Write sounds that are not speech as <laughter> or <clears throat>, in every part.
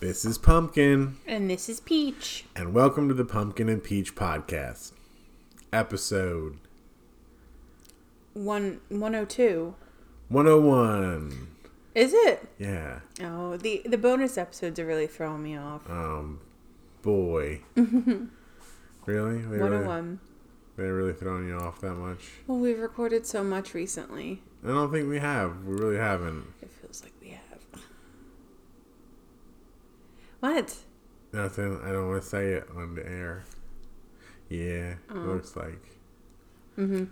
This is Pumpkin, And this is Peach. and welcome to the Pumpkin and Peach Podcast. Episode One one oh two. 101. Is it? Yeah. Oh, the the bonus episodes are really throwing me off. Um, boy. <laughs> really? They One really, oh one. they really throwing you off that much? Well, we've recorded so much recently. I don't think we have. We really haven't feels like we have. What? Nothing. I don't want to say it on the air. Yeah, Oh. looks like. Mm-hmm.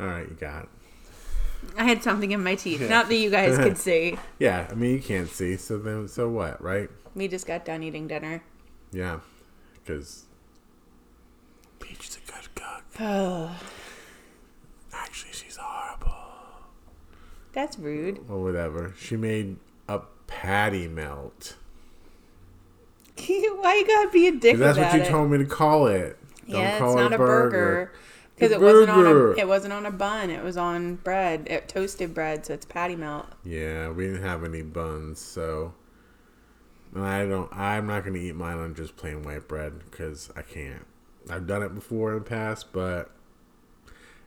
All right, you got it. I had something in my teeth. Yeah. Not that you guys could <laughs> see. Yeah, I mean, you can't see, so then, so what, right? We just got done eating dinner. Yeah, because Peach's a good cook. <sighs> Oh, Actually, she's horrible. that's rude. Or whatever. She made a patty melt. <laughs> Why you gotta be a dick That's what you it? told me to call it. Don't yeah, call it's it not a burger. Because it wasn't on a it wasn't on a bun. It was on bread, it, toasted bread. So it's patty melt. Yeah, we didn't have any buns, so and I don't. I'm not gonna eat mine on just plain white bread because I can't. I've done it before in the past, but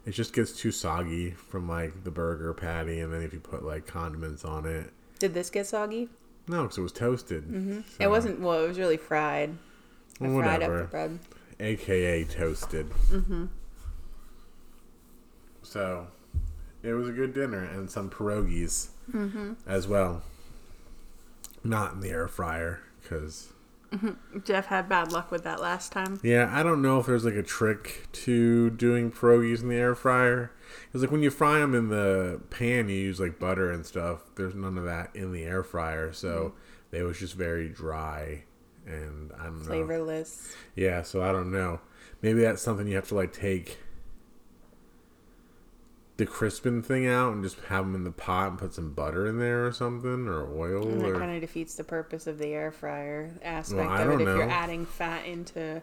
it just gets too soggy from like the burger patty, and then if you put like condiments on it, Did this get soggy? No, because it was toasted. Mm-hmm. So, It wasn't. Well, it was really fried. Well, fried up the bread. aka toasted. Mm-hmm. So it was a good dinner and some pierogies Mm-hmm. as well. Not in the air fryer because Jeff had bad luck with that last time. yeah, I don't know if there's like a trick to doing pierogies in the air fryer. It's like when you fry them in the pan, you use like butter and stuff. There's none of that in the air fryer, so mm-hmm. they was just very dry and I don't know. Flavorless. Yeah, so I don't know. Maybe that's something you have to like take the crispin thing out and just have them in the pot and put some butter in there or something or oil And that or kind of defeats the purpose of the air fryer aspect I of don't it. If you're adding fat into.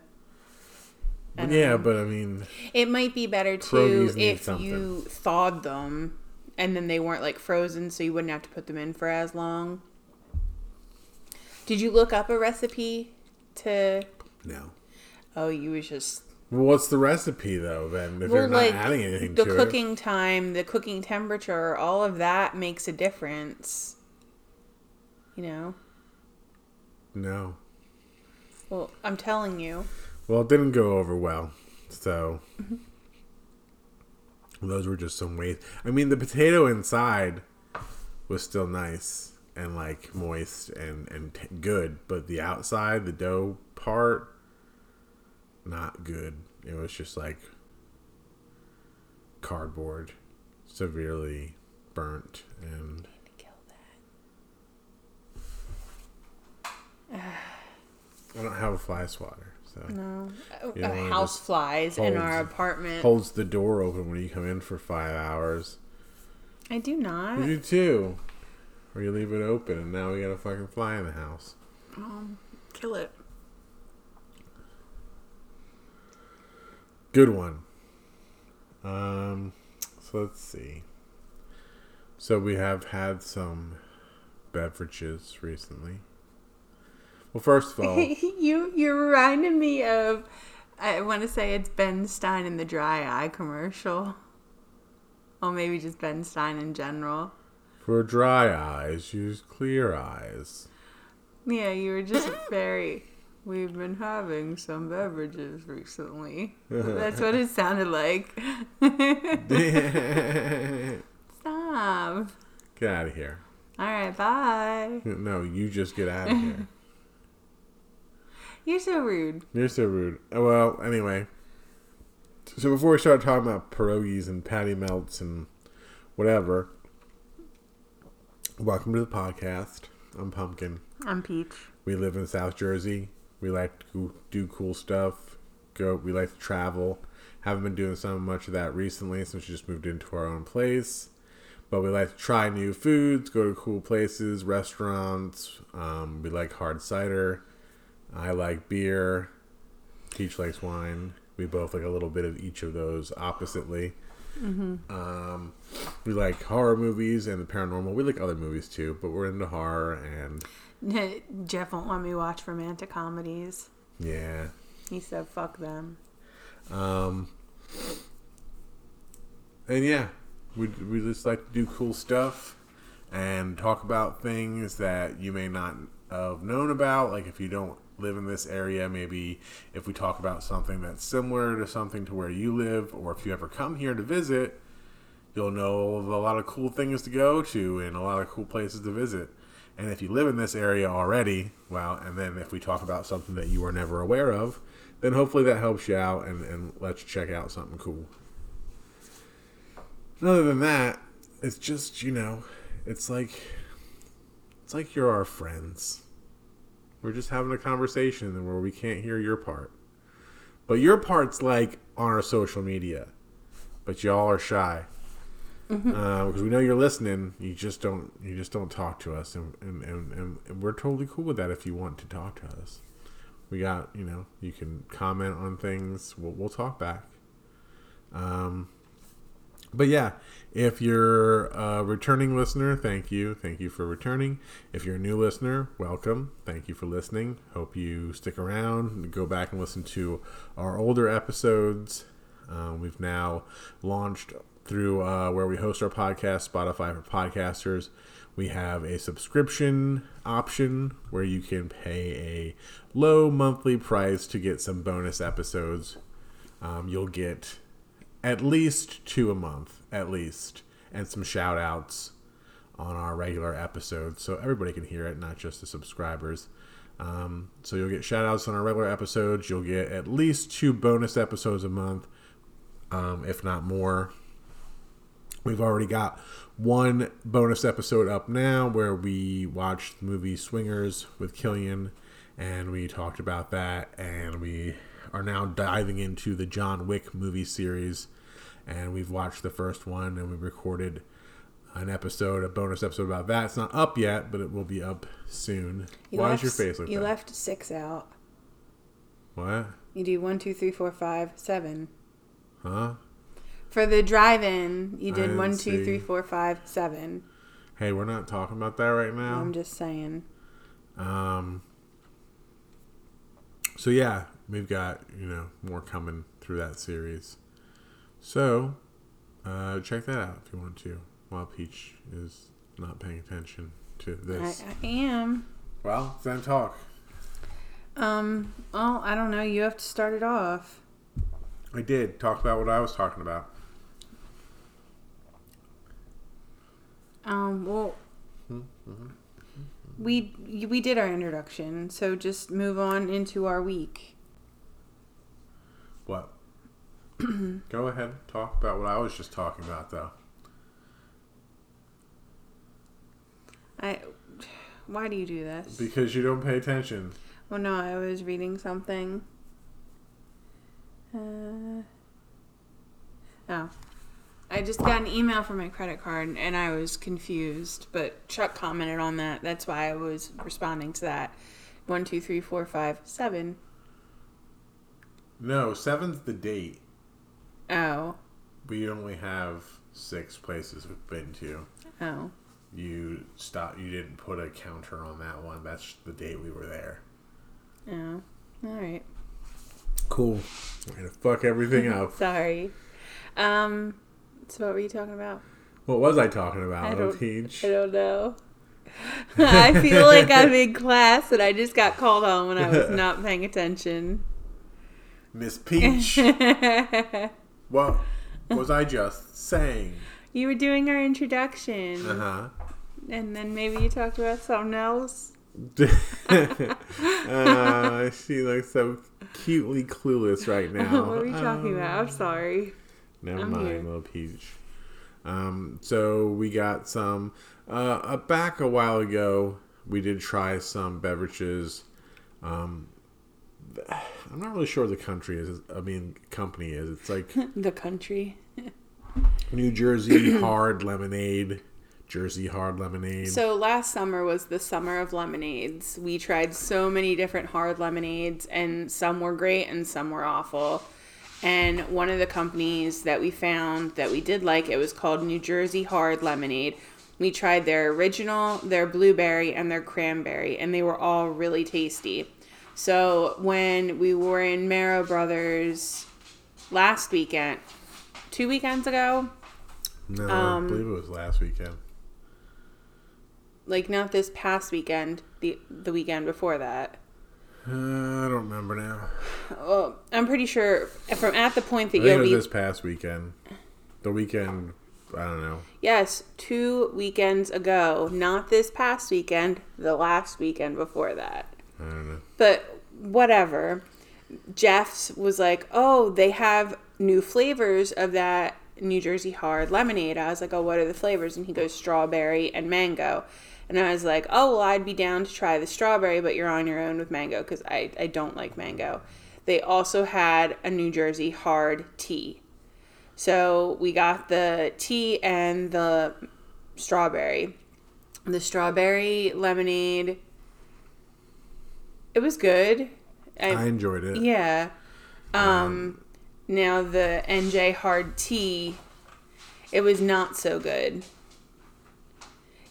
Don't yeah, but I mean, It might be better too if something. you thawed them and then they weren't like frozen, so you wouldn't have to put them in for as long. Did you look up a recipe to? no. Oh, you was just Well, what's the recipe though? Then if well, you're not like adding anything to the to cooking time, the cooking temperature, all of that makes a difference. You know. no. Well, I'm telling you. Well, it didn't go over well, so those were just some ways. I mean, the potato inside was still nice and like moist and and t- good, but the outside, the dough part, not good. It was just like cardboard, severely burnt, and <sighs> I don't have a fly swatter, so. No. You Uh, don't house flies in our apartment. holds the door open when you come in for five hours. I do not. You do too. Or you leave it open and now we got a fucking fly in the house. Um, kill it. Good one. Um so let's see. So we have had some beverages recently. Well first of <laughs> all you you reminded me of I want to say it's Ben Stein in the dry eye commercial. Or maybe just Ben Stein in general. for dry eyes, use clear eyes. Yeah, you were just <laughs> very We've been having some beverages recently. <laughs> That's what it sounded like. Stop. Get out of here. All right, bye. No, you just get out of here. You're so rude. You're so rude. Uh, Well, anyway. So before we start talking about pierogies and patty melts and whatever, welcome to the podcast. I'm Pumpkin. I'm Peach. We live in South Jersey. We like to do cool stuff. Go. We like to travel. Haven't been doing so much of that recently since we just moved into our own place. But we like to try new foods, go to cool places, restaurants. Um, we like hard cider. I like beer. Peach likes wine. We both like a little bit of each of those oppositely. Um, we like horror movies and the paranormal. We like other movies too, but we're into horror and <laughs> Jeff won't let me watch romantic comedies. yeah. He said, "Fuck them." Um, and yeah, we we just like to do cool stuff and talk about things that you may not have known about. Like if you don't live in this area, maybe if we talk about something that's similar to something to where you live, or if you ever come here to visit, you'll know a lot of cool things to go to and a lot of cool places to visit. And if you live in this area already, well, and then if we talk about something that you were never aware of, then hopefully that helps you out and, and lets you check out something cool. And other than that, it's just, you know, it's like it's like you're our friends. We're just having a conversation where we can't hear your part. But your part's like on our social media. But y'all are shy. Uh, because we know you're listening, you just don't you just don't talk to us, and and, and, and and we're totally cool with that if you want to talk to us. We got you know you can comment on things. We'll we'll talk back. Um, but yeah, if you're a returning listener, thank you, thank you for returning. If you're a new listener, welcome. Thank you for listening. Hope you stick around and go back and listen to our older episodes. Um, we've now launched through uh, where we host our podcast, Spotify for podcasters. We have a subscription option where you can pay a low monthly price to get some bonus episodes. Um, you'll get at least two a month, at least, and some shout outs on our regular episodes so everybody can hear it, not just the subscribers. Um, so you'll get shout outs on our regular episodes. You'll get at least two bonus episodes a month, um, if not more. We've already got one bonus episode up now where we watched the movie Swingers with Killian and we talked about that and we are now diving into the John Wick movie series and we've watched the first one and we recorded an episode, a bonus episode about that. It's not up yet, but it will be up soon. You Why left, is your face like You that? left six out. What? You do one, two, three, four, five, seven. Huh? For the drive-in, you did one, two, see. three, four, five, seven. Hey, we're not talking about that right now. I'm just saying. Um, so yeah, we've got you know more coming through that series. So uh, check that out if you want to. While Peach is not paying attention to I, this. I am. well, then talk. Um. Well, I don't know. You have to start it off. I did talk about what I was talking about. Um. Well. We we did our introduction, so just move on into our week. What? <clears throat> Go ahead, talk about what I was just talking about, though. I. Why do you do this? Because you don't pay attention. Well, no, I was reading something. Uh, oh. I just got an email from my credit card and I was confused, but Chuck commented on that. That's why I was responding to that. One, two, three, four, five, seven. No, seven's the date. Oh. We only have six places we've been to. Oh. you stop you didn't put a counter on that one that's the date we were there Oh. Alright. cool we're gonna fuck everything <laughs> up Sorry. Um, so what were you talking about? what was i talking about? I don't- teach I don't know. <laughs> <laughs> I feel like I'm in class and I just got called on when I was not paying attention. Miss peach <laughs> what was i just saying You were doing our introduction, uh-huh and then maybe you talked about something else. <laughs> uh, <laughs> she looks so cutely clueless right now what were you talking about? I'm Um, sorry. Never I'm mind, here. little peach. Um, so we got some uh, uh, back a while ago. We did try some beverages. Um, I'm not really sure what the country is. I mean, company is. It's like <laughs> The country. New Jersey <clears throat> hard lemonade, Jersey hard lemonade. So last summer was the summer of lemonades. We tried so many different hard lemonades, and some were great and some were awful. And one of the companies that we found that we did like, it was called New Jersey Hard Lemonade. We tried their original, their blueberry, and their cranberry, and they were all really tasty. So when we were in Marrow Brothers last weekend, two weekends ago, No, Um, I believe it was last weekend. like not this past weekend, the the weekend before that. Uh, I don't remember now. Well, I'm pretty sure from at the point I that think you'll was be this past weekend. The weekend, I don't know. yes, two weekends ago, not this past weekend, the last weekend before that. I don't know. But whatever. Jeff's was like, "Oh, they have new flavors of that New Jersey hard lemonade." I was like, "Oh, what are the flavors?" And he goes, "Strawberry and mango." And I was like, "Oh, well, I'd be down to try the strawberry, but you're on your own with mango because I I don't like mango." They also had a New Jersey hard tea. So we got the tea and the strawberry. The strawberry lemonade. It was good. I enjoyed it. Yeah. Um, now the NJ hard tea, it was not so good.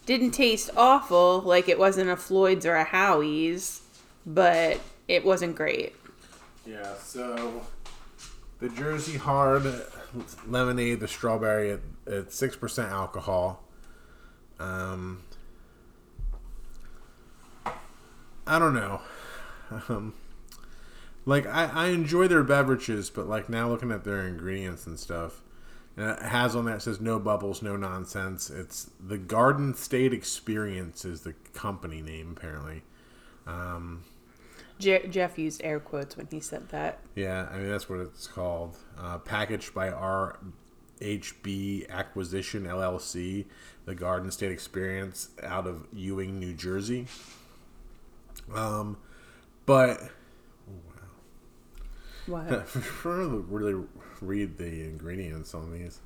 Didn't taste awful, like it wasn't a Floyd's or a Howie's, but it wasn't great. Yeah, so the Jersey Hard lemonade, the strawberry at, at 6% alcohol. Um, I don't know. Um, like, I, I enjoy their beverages, but like now looking at their ingredients and stuff, and it has on there, it says no bubbles, no nonsense. It's the Garden State Experience, is the company name, apparently. Um, Je- Jeff used air quotes when he said that. Yeah, I mean that's what it's called. Uh, packaged by RHB Acquisition LLC, the Garden State Experience out of Ewing, New Jersey. Um, but oh, wow. <laughs> What? really read the ingredients on these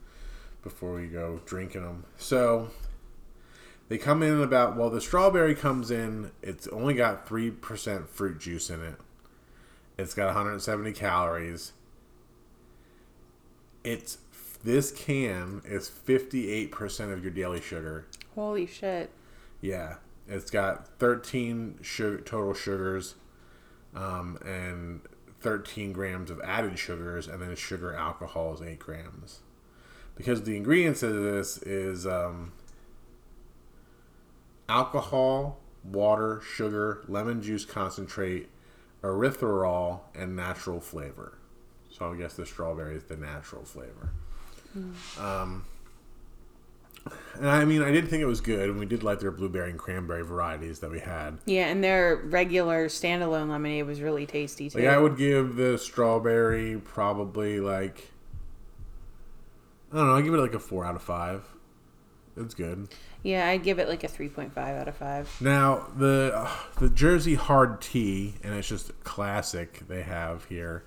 before we go drinking them. So they come in about well, the strawberry comes in. It's only got three percent fruit juice in it. It's got 170 calories. It's this can is 58% of your daily sugar. Holy shit. Yeah, it's got 13 sugar, total sugars, um, and 13 grams of added sugars, and then sugar alcohol is 8 grams. Because the ingredients of this is um, alcohol, water, sugar, lemon juice concentrate, erythritol, and natural flavor. So I guess the strawberry is the natural flavor. Um, and I mean, I did think it was good, and we did like their blueberry and cranberry varieties that we had. Yeah, and their regular standalone lemonade was really tasty too. Like, I would give the strawberry probably like, I don't know, I give it like a four out of five. It's good. yeah, I'd give it like a 3.5 out of 5. Now the uh, the Jersey hard tea, and it's just classic they have here,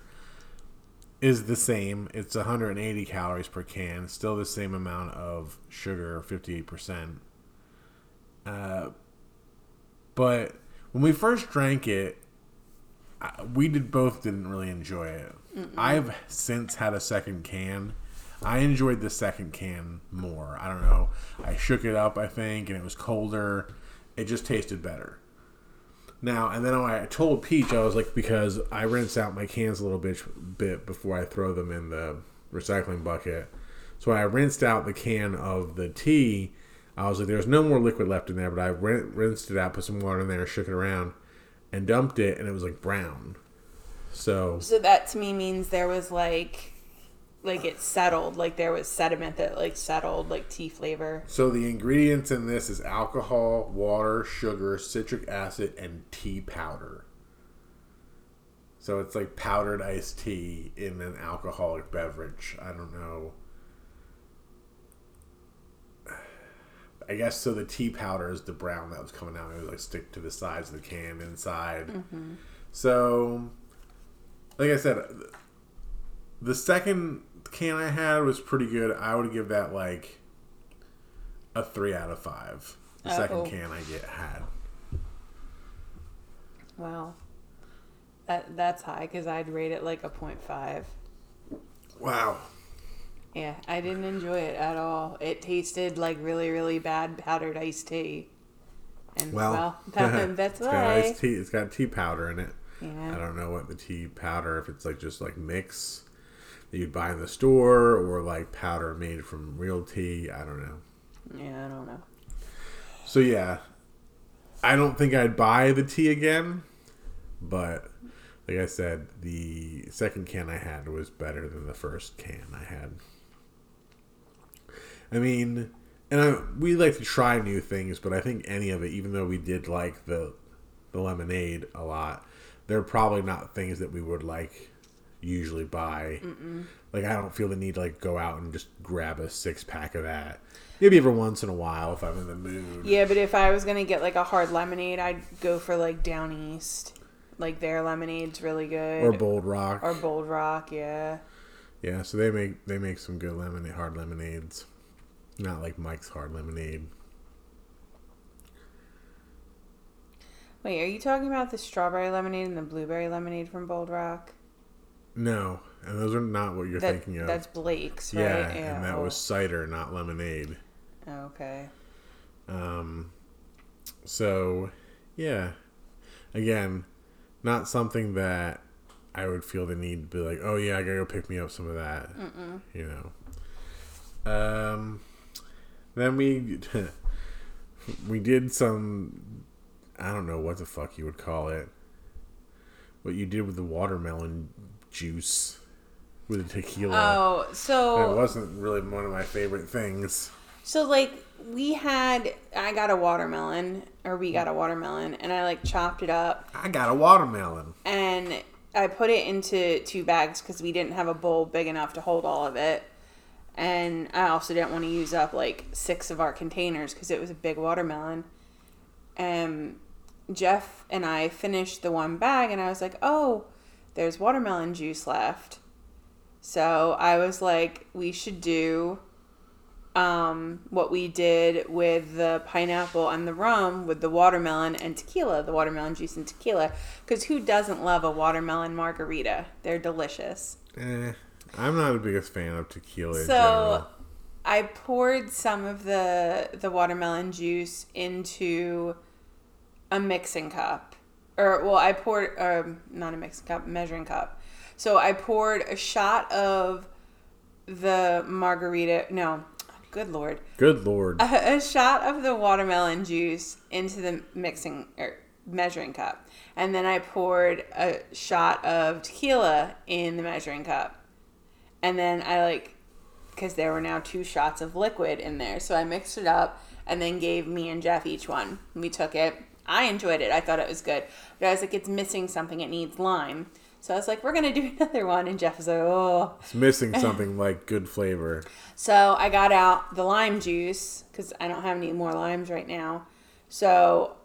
is the same. It's 180 calories per can, still the same amount of sugar, 58 percent. Uh, but when we first drank it, we did both didn't really enjoy it. I've since had a second can. I enjoyed the second can more. I don't know. I shook it up, I think, and it was colder. It just tasted better. Now, and then I told Peach, I was like, because I rinse out my cans a little bit, bit before I throw them in the recycling bucket. So I rinsed out the can of the tea. I was like, there's no more liquid left in there, but I rin- rinsed it out, put some water in there, shook it around, and dumped it, and it was like brown. So So that to me means there was like like it settled, like there was sediment that like settled like tea flavor. So the ingredients in this is alcohol, water, sugar, citric acid, and tea powder. So it's like powdered iced tea in an alcoholic beverage. I don't know. I guess so. The tea powder is the brown that was coming out. It was like stick to the sides of the can inside. Mm-hmm. So, like I said, the second can I had was pretty good. I would give that like a three out of five. The second Uh-oh. can I get had. Wow. That that's high cuz I'd rate it like a five. Wow. Yeah, I didn't enjoy it at all. It tasted like really, really bad powdered iced tea. And Well, well, that, <laughs> <laughs> that's it's got iced tea. It's got tea powder in it. I don't know what the tea powder, if it's like just like mix that you'd buy in the store or like powder made from real tea. I don't know. Yeah, I don't know. So yeah, I don't think I'd buy the tea again, but like I said, the second can I had was better than the first can I had. I mean, and I, we like to try new things, but I think any of it, even though we did like the the lemonade a lot, they're probably not things that we would like usually buy. Like I don't feel the need to like go out and just grab a six pack of that. Maybe every once in a while if I'm in the mood. Yeah, but if I was gonna get like a hard lemonade, I'd go for like Downeast. Like their lemonade's really good. Or Bold Rock. Or Bold Rock, yeah. Yeah, so they make they make some good lemonade hard lemonades. Not like Mike's hard lemonade. Wait, are you talking about the strawberry lemonade and the blueberry lemonade from Bold Rock? No, and those are not what you're That, thinking of. That's Blake's, right? yeah, and that oh. was cider, not lemonade. Okay. Um, so yeah, again, not something that I would feel the need to be like, oh yeah, I gotta go pick me up some of that. You know. Um, then we <laughs> we did some. I don't know what the fuck you would call it. What you did with the watermelon juice with tequila. Oh, That it wasn't really one of my favorite things. so like we had I got a watermelon or we got a watermelon and I like chopped it up I got a watermelon. and I put it into two bags because we didn't have a bowl big enough to hold all of it. And I also didn't want to use up like six of our containers because it was a big watermelon. And Jeff and I finished the one bag, and I was like, oh, there's watermelon juice left. So I was like, we should do um, what we did with the pineapple and the rum with the watermelon and tequila, the watermelon juice and tequila. Because who doesn't love a watermelon margarita? They're delicious. Eh, I'm not the biggest fan of tequila So. I poured some of the the watermelon juice into a mixing cup, or well, I poured um, not a mixing cup, measuring cup. So I poured a shot of the margarita. No, good lord, Good lord. a, a shot of the watermelon juice into the mixing or measuring cup, and then I poured a shot of tequila in the measuring cup, and then I like because there were now two shots of liquid in there, so I mixed it up and then gave me and Jeff each one. We took it. I enjoyed it. I thought it was good, but I was like, it's missing something. It needs lime. So I was like, we're gonna do <laughs> another one, and Jeff was like, oh. It's missing something like good flavor. <laughs> So I got out the lime juice because I don't have any more limes right now. So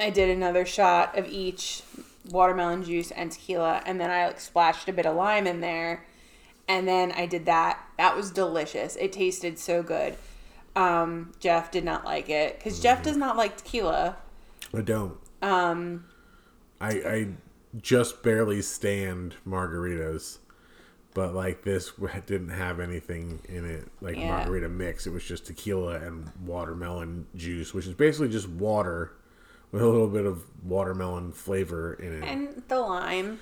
I did another shot of each watermelon juice and tequila, and then I like splashed a bit of lime in there, and then I did that. That was delicious. It tasted so good. Um, Jeff did not like it because Jeff does not like tequila. I don't. Um, I I just barely stand margaritas, but like this <laughs> didn't have anything in it like Yeah. margarita mix. It was just tequila and watermelon juice, which is basically just water with a little bit of watermelon flavor in it. and the lime.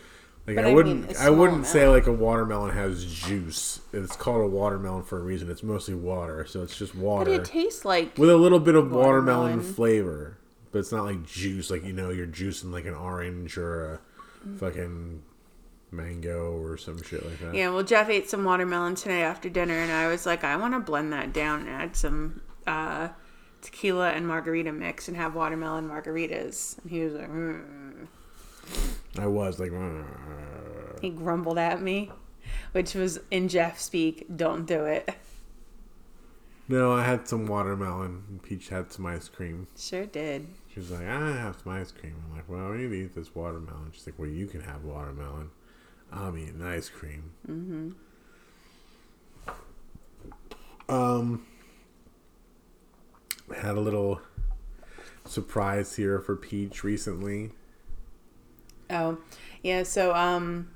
Like But I I wouldn't, mean, a I wouldn't say like a watermelon has juice. It's called a watermelon for a reason. It's mostly water, so it's just water. But it tastes like with a little bit of watermelon, Watermelon. flavor. But it's not like juice, like you know, you're juicing like an orange or a fucking mango or some shit like that. Yeah, well, Jeff ate some watermelon today after dinner, and I was like, I want to blend that down and add some uh, tequila and margarita mix and have watermelon margaritas. And he was like, mm. I was like, "Uh." he grumbled at me, which was in Jeff speak, don't do it. No, I had some watermelon. and Peach had some ice cream. Sure did. She was like, I have some ice cream. I'm like, well, we need to eat this watermelon. She's like, well, you can have watermelon. I'm eating ice cream. Mm-hmm. Um, had a little surprise here for Peach recently. Oh, yeah. So, um,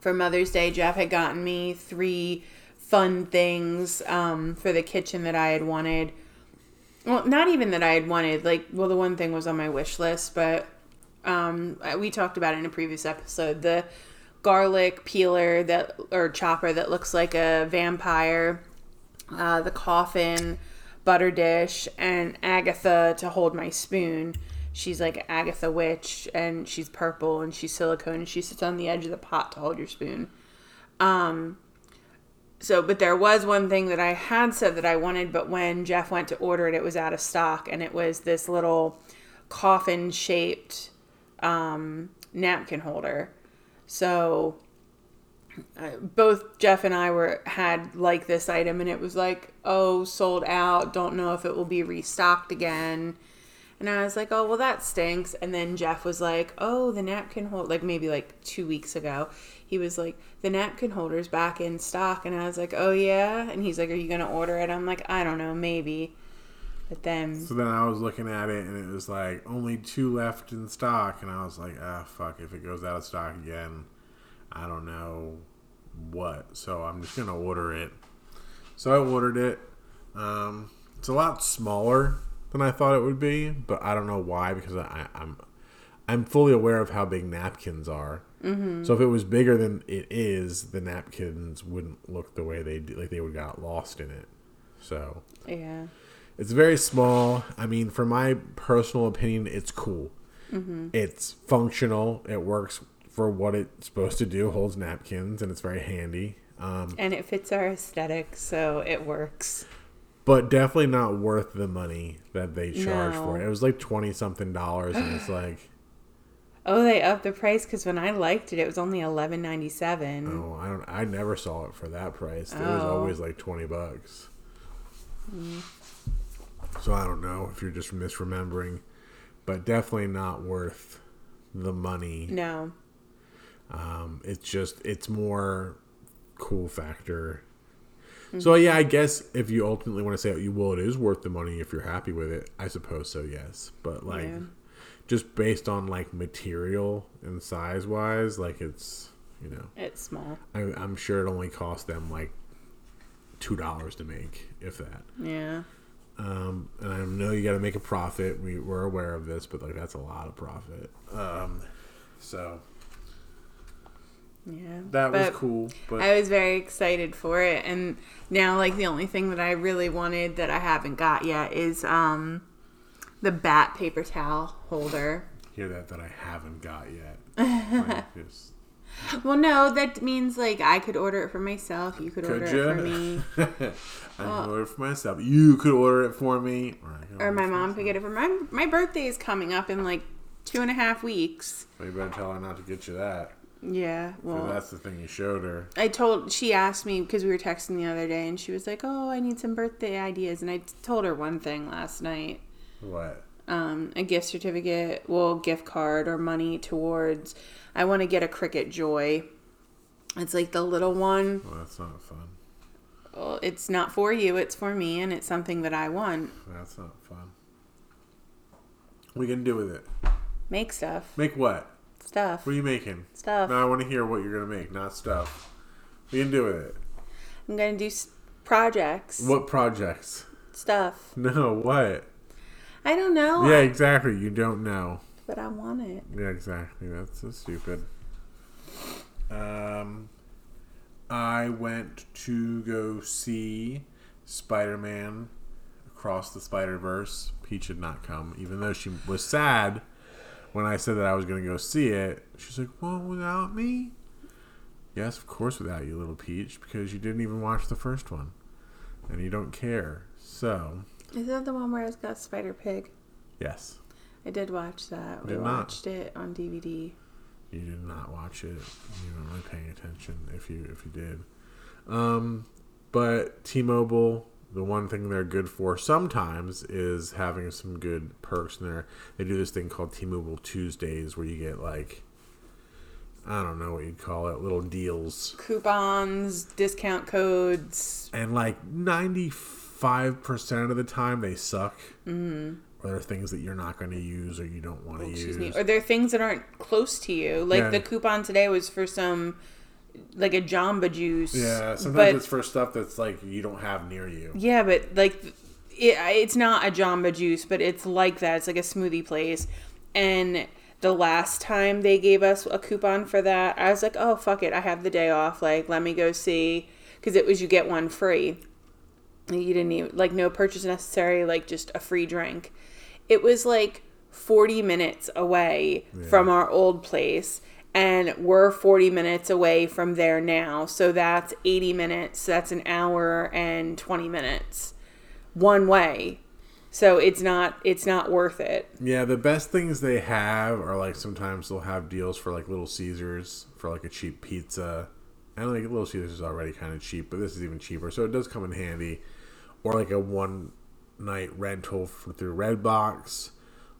for Mother's Day, Jeff had gotten me three fun things um, for the kitchen that I had wanted. Well, not even that I had wanted. Like, well, the one thing was on my wish list, but um, we talked about it in a previous episode. The garlic peeler that or chopper that looks like a vampire, uh, the coffin, butter dish, and Agatha to hold my spoon. She's like Agatha witch, and she's purple and she's silicone, and she sits on the edge of the pot to hold your spoon. Um, so, but there was one thing that I had said that I wanted, but when Jeff went to order it, it was out of stock, and it was this little coffin shaped um, napkin holder. So uh, both Jeff and I were had like this item, and it was like, oh, sold out. Don't know if it will be restocked again. And I was like, oh, well, that stinks. And then Jeff was like, oh, the napkin holder, like maybe like two weeks ago, he was like, the napkin holder's back in stock. And I was like, oh, yeah. And he's like, are you going to order it? I'm like, I don't know, maybe. But then. So then I was looking at it and it was like only two left in stock. And I was like, ah, fuck, if it goes out of stock again, I don't know what. So I'm just going to order it. So I ordered it. Um, it's a lot smaller than I thought it would be, but I don't know why because I, I'm I'm fully aware of how big napkins are. Mm-hmm. So if it was bigger than it is, the napkins wouldn't look the way they do, like they would got lost in it. So yeah, it's very small. I mean, for my personal opinion, it's cool. Mm-hmm. It's functional. It works for what it's supposed to do. Holds napkins, and it's very handy. Um, and it fits our aesthetic, so it works but definitely not worth the money that they charge no. for it. It was like twenty something dollars, and it's <sighs> like, oh, they upped the price because when I liked it, it was only eleven ninety seven. Oh, I don't. I never saw it for that price. It oh. was always like twenty bucks. Mm. So I don't know if you're just misremembering, but definitely not worth the money. No. Um, it's just it's more cool factor so yeah, I guess if you ultimately want to say, you well, it is worth the money if you're happy with it. I suppose so, yes. But like, yeah. Just based on like material and size wise, like it's you know, it's small. I, I'm sure it only cost them like two dollars to make, if that. Yeah. Um, and I know you got to make a profit. We we're aware of this, but like that's a lot of profit. Um, so yeah. That was cool. But I was very excited for it and now like the only thing that I really wanted that I haven't got yet is um the bat paper towel holder. Hear that that I haven't got yet. <laughs> like, just... Well, no, that means like I could order it for myself. You could, could order you? it for me. <laughs> I well, order it for myself. You could order it for me, or, or my mom myself. could get it for my my birthday is coming up in like two and a half weeks. Well, you better tell her not to get you that. Yeah, well, that's the thing you showed her. I told she asked me because we were texting the other day, and she was like, "Oh, I need some birthday ideas," and I told her one thing last night. What? Um, a gift certificate, well, gift card or money towards. I want to get a Cricut Joy. It's like the little one. Well, that's not fun. Well, it's not for you. It's for me, and it's something that I want. That's not fun. We can do with it. Make stuff. Make what? Stuff. What are you making? Stuff. Now I want to hear what you're gonna make, not stuff. What you can do with it? I'm gonna do s- projects. What projects? Stuff. <laughs> No, what? I don't know. Yeah, exactly. You don't know. But I want it. Yeah, exactly. That's so stupid. Um, I went to go see Spider Man Across the Spider Verse. Peach had not come, even though she was sad when I said that I was going to go see it, she's like, "Well, without me?" Yes, of course, without you, little Peach, because you didn't even watch the first one, and you don't care. So, is that the one where it's got Spider Pig? Yes. I did watch that. We watched not. it on DVD. You did not watch it. You weren't really paying attention. If you if you did, um, but T-Mobile the one thing they're good for sometimes is having some good perks in there. They do this thing called T-Mobile Tuesdays where you get like I don't know what you'd call it, little deals, coupons, discount codes, and like ninety five percent of the time they suck. Mm-hmm. Or there are things that you're not going to use or you don't want to oh, use. Me. Or there are things that aren't close to you. Like yeah. the coupon today was for some like a Jamba Juice. Yeah, sometimes but, it's for stuff that's like you don't have near you. Yeah, but like it, it's not a Jamba Juice, but it's like that. It's like a smoothie place, and the last time they gave us a coupon for that, I was like, oh fuck it, I have the day off. Like, let me go see because it was you get one free. You didn't even like no purchase necessary, like just a free drink. It was like 40 minutes away yeah. from our old place and we're 40 minutes away from there now. So that's 80 minutes. so That's an hour and 20 minutes one way. So it's not it's not worth it. Yeah, the best things they have are like sometimes they'll have deals for like Little Caesars for like a cheap pizza. And like Little Caesars is already kind of cheap, but this is even cheaper, so it does come in handy. Or like a one night rental for, through Redbox,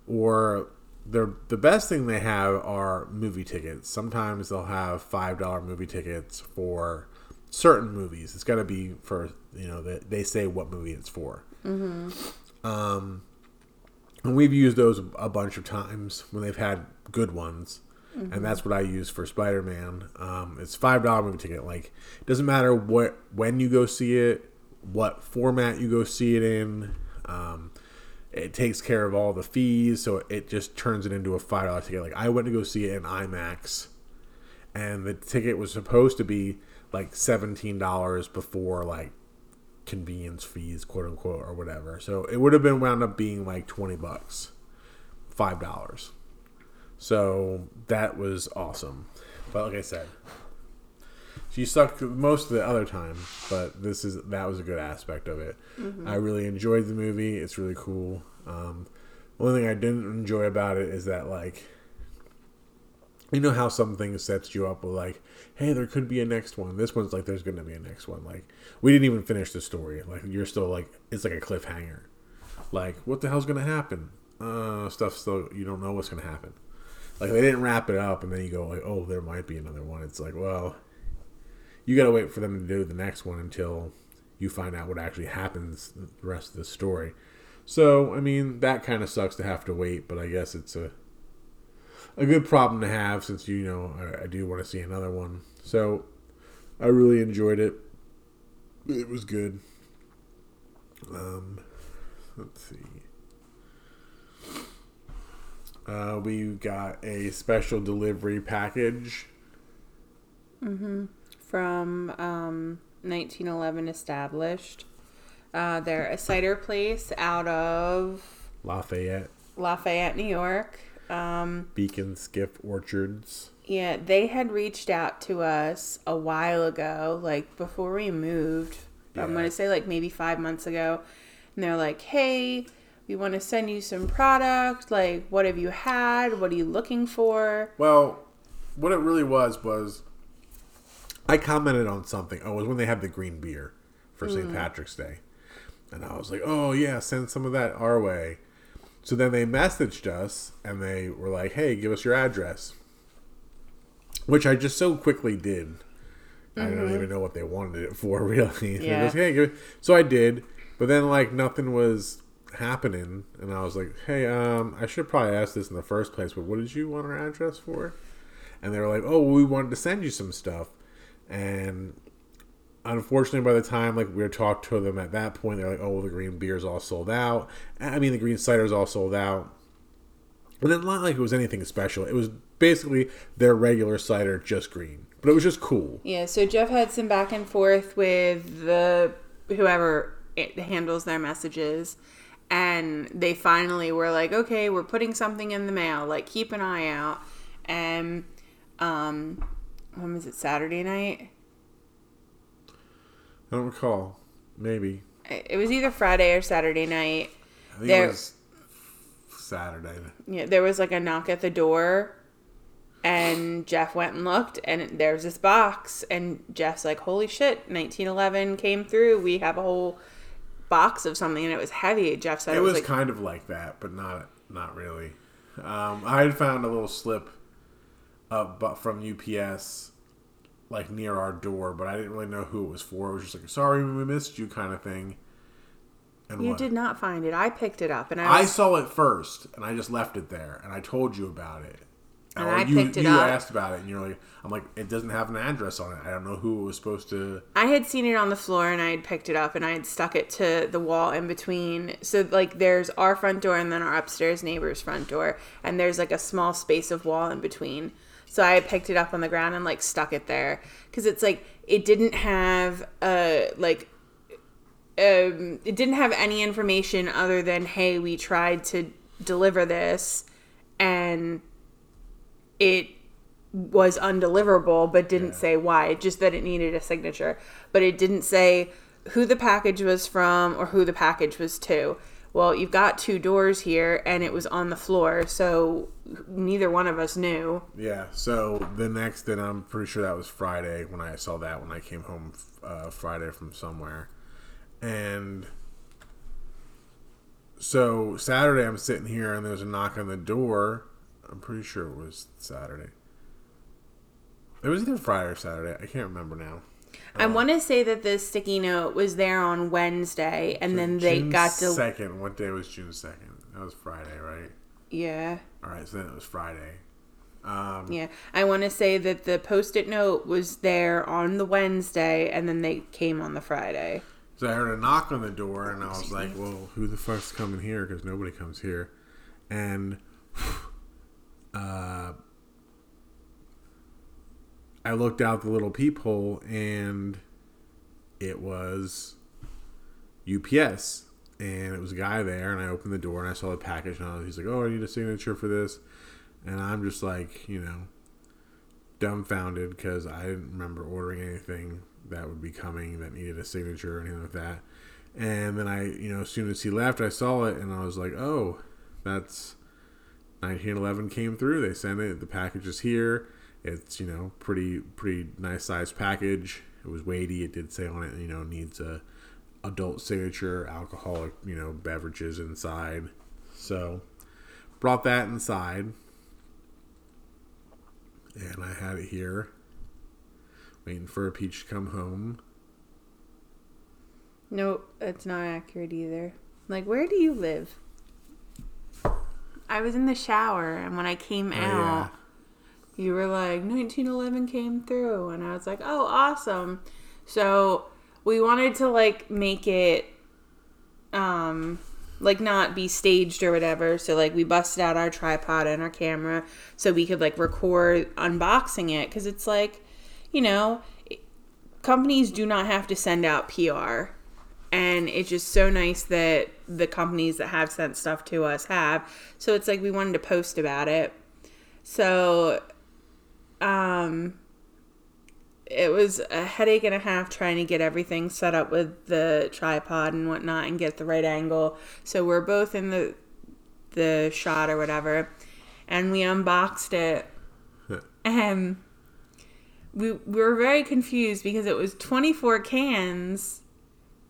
or the the best thing they have are movie tickets. Sometimes they'll have five dollar movie tickets for certain movies. It's got to be for you know they, they say what movie it's for. Mm-hmm. Um, and we've used those a bunch of times when they've had good ones. Mm-hmm. And that's what I use for Spider Man. Um, it's five dollar movie ticket. Like it doesn't matter what when you go see it, what format you go see it in. Um, it takes care of all the fees, so it just turns it into a five dollar ticket. Like I went to go see it in IMAX, and the ticket was supposed to be like seventeen dollars before like convenience fees, quote unquote, or whatever. So it would have been wound up being like twenty bucks, five dollars. So that was awesome. But like I said, she sucked most of the other time, but this is that was a good aspect of it. Mm-hmm. I really enjoyed the movie. It's really cool. Um, only thing I didn't enjoy about it is that like you know how some things sets you up with like, hey, there could be a next one. This one's like there's gonna be a next one. Like we didn't even finish the story. Like you're still like it's like a cliffhanger. Like what the hell's gonna happen? Uh, stuff still you don't know what's gonna happen. Like they didn't wrap it up, and then you go like, oh, there might be another one. It's like well you got to wait for them to do the next one until you find out what actually happens the rest of the story. So, I mean, that kind of sucks to have to wait, but I guess it's a a good problem to have since you know I, I do want to see another one. So, I really enjoyed it. It was good. Um, let's see. Uh, we got a special delivery package. Mm-hmm from um, 1911 established. Uh, they're a cider place out of Lafayette, Lafayette, New York. Um, Beak and Skiff Orchards. Yeah, they had reached out to us a while ago, like before we moved. Yeah. I'm going to say like maybe five months ago. And they're like, hey, we want to send you some product. Like, what have you had? What are you looking for? Well, what it really was was I commented on something. Oh, it was when they had the green beer for mm. St. Patrick's Day. And I was like, oh, yeah, send some of that our way. So then they messaged us and they were like, hey, give us your address. Which I just so quickly did. Mm-hmm. I don't even know what they wanted it for, <laughs> really. Yeah. Hey, so I did. But then, like, nothing was happening. And I was like, hey, um, I should probably ask this in the first place, but what did you want our address for? And they were like, oh, well, we wanted to send you some stuff and unfortunately by the time like we were talked to them at that point they're like oh the green beer's all sold out. I mean the green cider's all sold out. And then not like it was anything special. It was basically their regular cider just green. But it was just cool. Yeah so jeff had some back and forth with the whoever handles their messages. And they finally were like okay we're putting something in the mail. Like keep an eye out. And um when was it Saturday night? I don't recall. Maybe. It was either Friday or Saturday night. I think there, it was Saturday. Yeah, there was like a knock at the door, and Jeff went and looked, and there's this box, and Jeff's like, "Holy shit! 1911 came through. We have a whole box of something, and it was heavy." Jeff said it, it was, was like, kind of like that, but not not really. Um, I had found a little slip uh, but from UPS, like near our door, but I didn't really know who it was for. It was just like, "Sorry, we missed you," kind of thing. And you what? did not find it. I picked it up, and I, was... I saw it first, and I just left it there, and I told you about it. And I you, picked it you up. asked about it, and you're like, I'm like, it doesn't have an address on it. I don't know who it was supposed to. I had seen it on the floor and I had picked it up and I had stuck it to the wall in between. So like there's our front door and then our upstairs neighbor's front door and there's like a small space of wall in between. So I picked it up on the ground and like stuck it there. Cuz it's like it didn't have a like um it didn't have any information other than hey, we tried to deliver this and it was undeliverable but didn't Yeah. say why. Just that it needed a signature. But it didn't say who the package was from or who the package was to well you've got two doors here and it was on the floor so neither one of us knew Yeah. So the next, and I'm pretty sure that was Friday when I saw that when I came home uh, Friday from somewhere, and so Saturday I'm sitting here and there's a knock on the door. I'm pretty sure it was Saturday. It was either Friday or Saturday. I can't remember now. I want to say that the sticky note was there on wednesday and then they June got to second. What day was June second? That was Friday, right? yeah All right. So then it was Friday. Um, yeah i want to say that the post-it note was there on the wednesday and then they came on the friday So I heard a knock on the door, and I was like, "Well, who the fuck's coming here? Because nobody comes here." And <sighs> uh, I looked out the little peephole, and it was UPS, and it was a guy there. And I opened the door, and I saw the package, and was, he's like, "Oh, I need a signature for this," and I'm just like, you know, dumbfounded because I didn't remember ordering anything that would be coming that needed a signature or anything like that. And then I, you know, as soon as he left, I saw it and I was like, oh, that's 1911 came through. They sent it. The package is here. It's, you know, pretty, pretty nice sized package. It was weighty. It did say on it, you know, needs a adult signature, alcoholic, you know, beverages inside. So brought that inside and I had it here, waiting for a peach to come home. Nope, that's not accurate either. Like, where do you live? I was in the shower, and when I came Oh, out, you were like, 1911 came through. And I was like, oh, awesome. So we wanted to, like, make it, um, like, not be staged or whatever. So, like, we busted out our tripod and our camera so we could, like, record unboxing it. Because it's like, you know, companies do not have to send out PR. And it's just so nice that the companies that have sent stuff to us have. So it's like we wanted to post about it. So um it was a headache and a half trying to get everything set up with the tripod and whatnot and get the right angle. So we're both in the the shot or whatever. And we unboxed it. And <laughs> we, we were very confused because it was 24 cans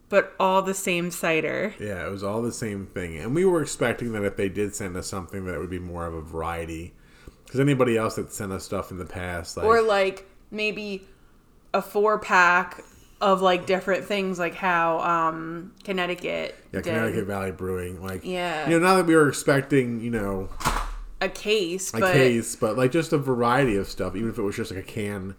but all the same cider. Yeah, it was all the same thing. And we were expecting that if they did send us something, that it would be more of a variety. Because anybody else that sent us stuff in the past, like, Or like maybe a four pack of like different things like how um Connecticut yeah, did Connecticut Valley Brewing, like, Yeah. you know, not that we were expecting, you know, a case, a but case, but like just a variety of stuff. Even if it was just like a can,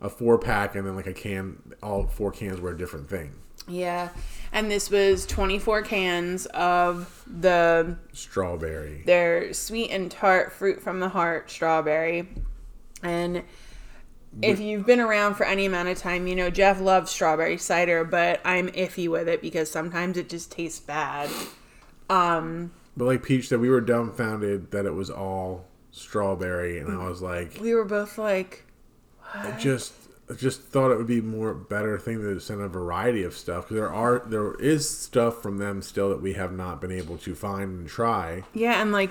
a four pack, and then like a can, all four cans were a different thing. Yeah. And this was 24 cans of the Strawberry. their sweet and tart fruit from the heart strawberry. And if you've been around for any amount of time, you know Jeff loves strawberry cider, but I'm iffy with it because sometimes it just tastes bad. Um, But like Peach said, we were dumbfounded that it was all strawberry, and I was like, we were both like, I just just thought it would be more better thing to send a variety of stuff because there are there is stuff from them still that we have not been able to find and try. yeah, and like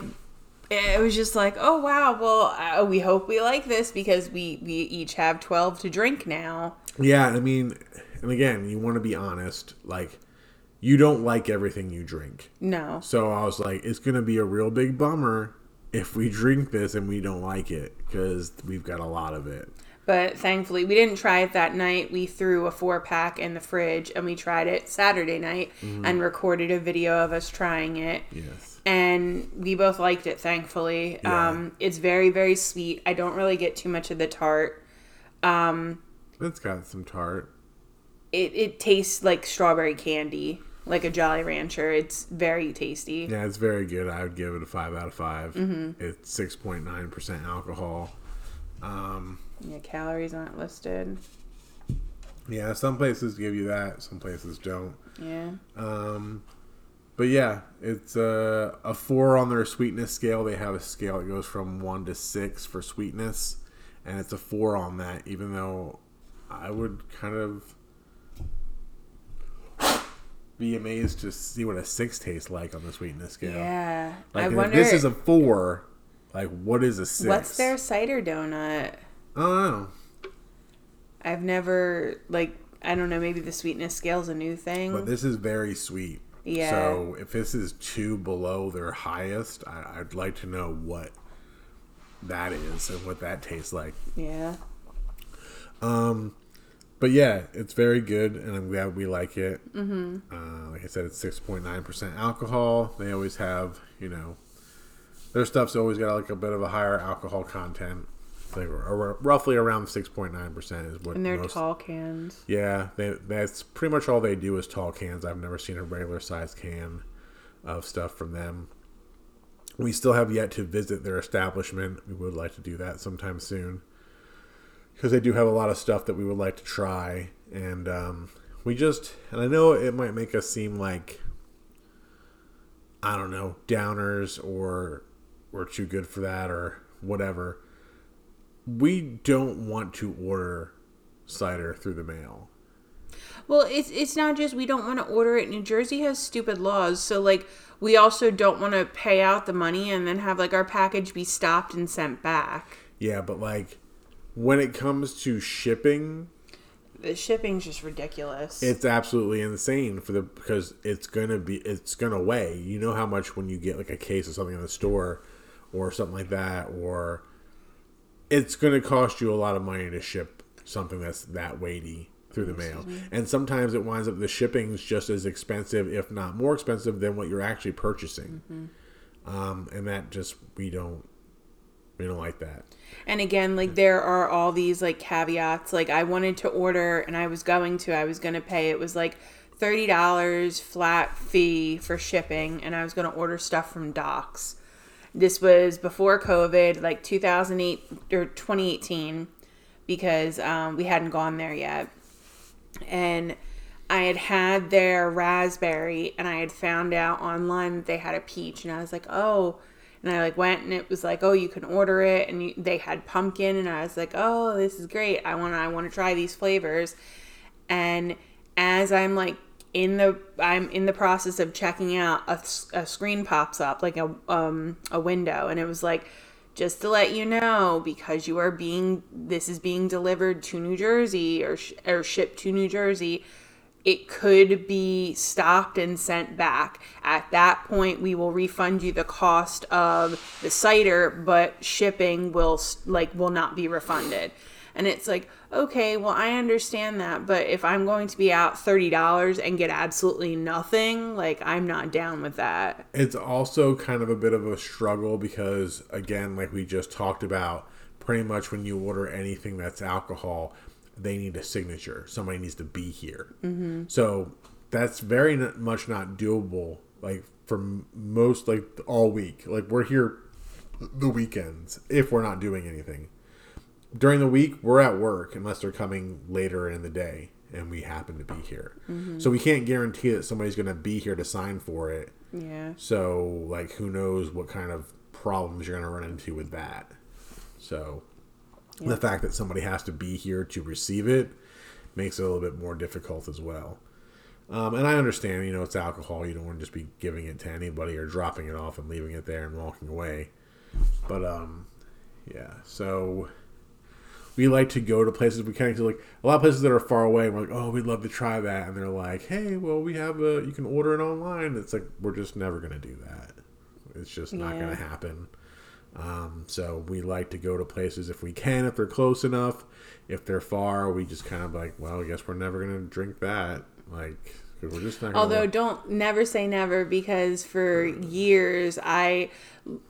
it was just like, oh wow, well uh, we hope we like this because we we each have 12 to drink now. Yeah, I mean, and again, you want to be honest, like you don't like everything you drink. No. So I was like, it's gonna be a real big bummer if we drink this and we don't like it because we've got a lot of it. But thankfully, we didn't try it that night. We threw a four pack in the fridge and we tried it Saturday night Mm-hmm. and recorded a video of us trying it. Yes. And we both liked it, thankfully. Yeah. Um, it's very, very sweet. I don't really get too much of the tart. It's got some tart. It, it tastes like strawberry candy, like a Jolly Rancher. It's very tasty. Yeah, it's very good. I would give it a five out of 5 Mm-hmm. It's six point nine percent alcohol. Um, Yeah, calories aren't listed. yeah, some places give you that, some places don't. Yeah. Um, but yeah, it's a a four on their sweetness scale. They have a scale that goes from one to six for sweetness, and it's a four on that. Even though I would kind of be amazed to see what a six tastes like on the sweetness scale. Yeah. Like, I if wonder this is a four. Like, what is a six? what's their cider donut? Know. I've never like I don't know, maybe the sweetness scale's a new thing. But this is very sweet. Yeah. So if this is two below their highest, I, I'd like to know what that is and what that tastes like. yeah. Um, But yeah, it's very good, and I'm glad we like it. Mm-hmm. Uh, like I said, it's six point nine percent alcohol. They always have, you know, their stuff's always got like a bit of a higher alcohol content. Like ar- roughly around six point nine percent is what. And they're most, tall cans. Yeah, they, that's pretty much all they do is tall cans. I've never seen a regular size can of stuff from them. We still have yet to visit their establishment. We would like to do that sometime soon because they do have a lot of stuff that we would like to try. And um, we just, and I know it might make us seem like, I don't know, downers or we're too good for that or whatever. We don't want to order cider through the mail. Well, it's it's not just we don't want to order it. New Jersey has stupid laws, so like we also don't want to pay out the money and then have like our package be stopped and sent back. Yeah, but like when it comes to shipping, The shipping's just ridiculous. it's absolutely insane for the because it's gonna be it's gonna weigh. You know how much when you get like a case of something in the store or something like that, or it's gonna cost you a lot of money to ship something that's that weighty through the mail. And sometimes it winds up the shipping's just as expensive, if not more expensive, than what you're actually purchasing. Um, and that just we don't we don't like that. And again, like there are all these like caveats. Like I wanted to order and I was going to, I was going to pay. It was like $30 flat fee for shipping and I was going to order stuff from Doc's. This was before COVID, like 2008 or 2018 because um, we hadn't gone there yet. And I had had their raspberry and I had found out online that they had a peach and I was like, "Oh, and I like went and it was like, "Oh, you can order it." And you, they had pumpkin and I was like, "Oh, this is great. I want I want to try these flavors." And as I'm like in the I'm in the process of checking out a, a screen pops up like a um a window and it was like just to let you know because you are being this is being delivered to New Jersey or sh- or shipped to New Jersey it could be stopped and sent back. At that point, we will refund you the cost of the cider, but shipping will like will not be refunded. And it's like, okay, well, I understand that, but if I'm going to be out thirty dollars and get absolutely nothing, like I'm not down with that. It's also kind of a bit of a struggle because, again, like we just talked about, pretty much when you order anything that's alcohol, they need a signature. Somebody needs to be here. Mm-hmm. So that's very much not doable. Like for most, like all week. Like we're here the weekends if we're not doing anything. During the week, we're at work unless they're coming later in the day and we happen to be here. So we can't guarantee that somebody's going to be here to sign for it. Yeah. So, like, who knows what kind of problems you're going to run into with that. So, the fact that somebody has to be here to receive it makes it a little bit more difficult as well. Um, and I understand, you know, it's alcohol. You don't want to just be giving it to anybody or dropping it off and leaving it there and walking away. But, um, yeah. So, we like to go to places we kind of like a lot of places that are far away. And we're like, oh, we'd love to try that, and they're like, hey, well, we have a you can order it online. It's like we're just never gonna do that. It's just not Yeah. gonna happen. Um, so we like to go to places if we can, if they're close enough. If they're far, we just kind of like, well, I guess we're never gonna drink that. Like, we're just not. Gonna Although don't never say never because for years I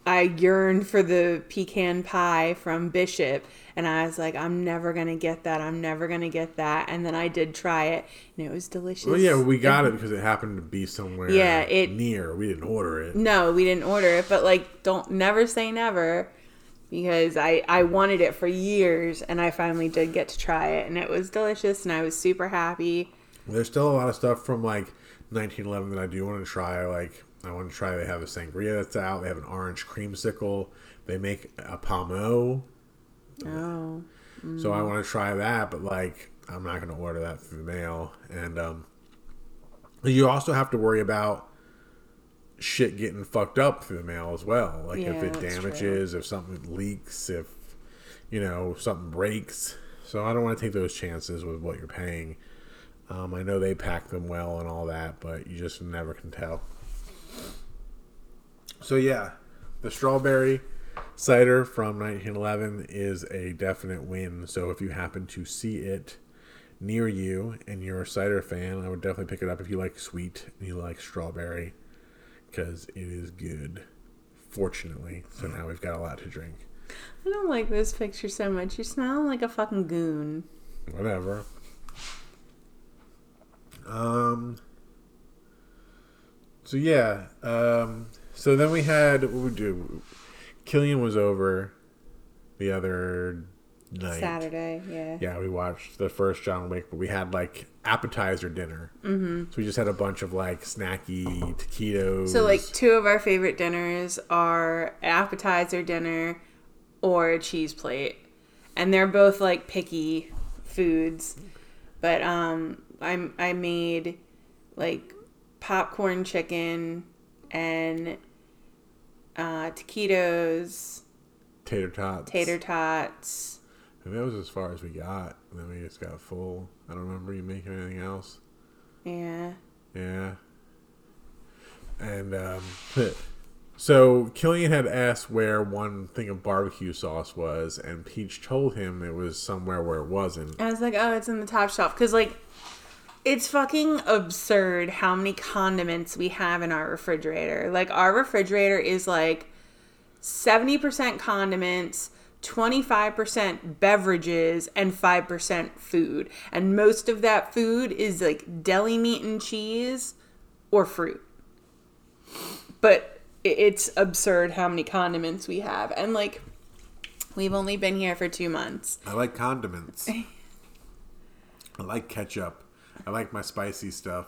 I yearned for the pecan pie from Bishop and I was like I'm never going to get that. I'm never going to get that. And then I did try it and it was delicious. well, yeah, we got it because it happened to be somewhere. Yeah, it- near. We didn't order it. No, we didn't order it, but like don't never say never because I I wanted it for years and I finally did get to try it and it was delicious and I was super happy. There's still a lot of stuff from like 1911 that I do want to try. Like I want to try. They have a sangria that's out. They have an orange creamsicle. They make a pommeau. Oh. So I want to try that, but like I'm not going to order that through the mail. And um, you also have to worry about shit getting fucked up through the mail as well. Like if it damages, if something leaks, if you know something breaks. So I don't want to take those chances with what you're paying. Um, I know they pack them well and all that, but you just never can tell. So yeah, the strawberry cider from 1911 is a definite win. So if you happen to see it near you and you're a cider fan, I would definitely pick it up if you like sweet and you like strawberry because it is good. Fortunately, so now we've got a lot to drink. I don't like this picture so much. You smell like a fucking goon. Whatever. Um. So yeah. Um. So then we had what we do. Killian was over the other night. Saturday, yeah. Yeah, we watched the first John Wick, but we had like appetizer dinner. Mm-hmm. So we just had a bunch of like snacky taquitos. So like two of our favorite dinners are appetizer dinner or a cheese plate. And they're both like picky foods. But um I I made like popcorn chicken and uh taquitos, tater tots. tater tots. And that was as far as we got. And then we just got full. I don't remember you making anything else. Yeah. Yeah. And um, <laughs> so Killian had asked where one thing of barbecue sauce was, and Peach told him it was somewhere where it wasn't. I was like, oh, it's in the top shelf. Because, like, it's fucking absurd how many condiments we have in our refrigerator. Like, our refrigerator is like 70% condiments, 25% beverages, and 5% food. And most of that food is like deli meat and cheese or fruit. But it's absurd how many condiments we have. And, like, we've only been here for two months. I like condiments. <laughs> I like ketchup. I like my spicy stuff.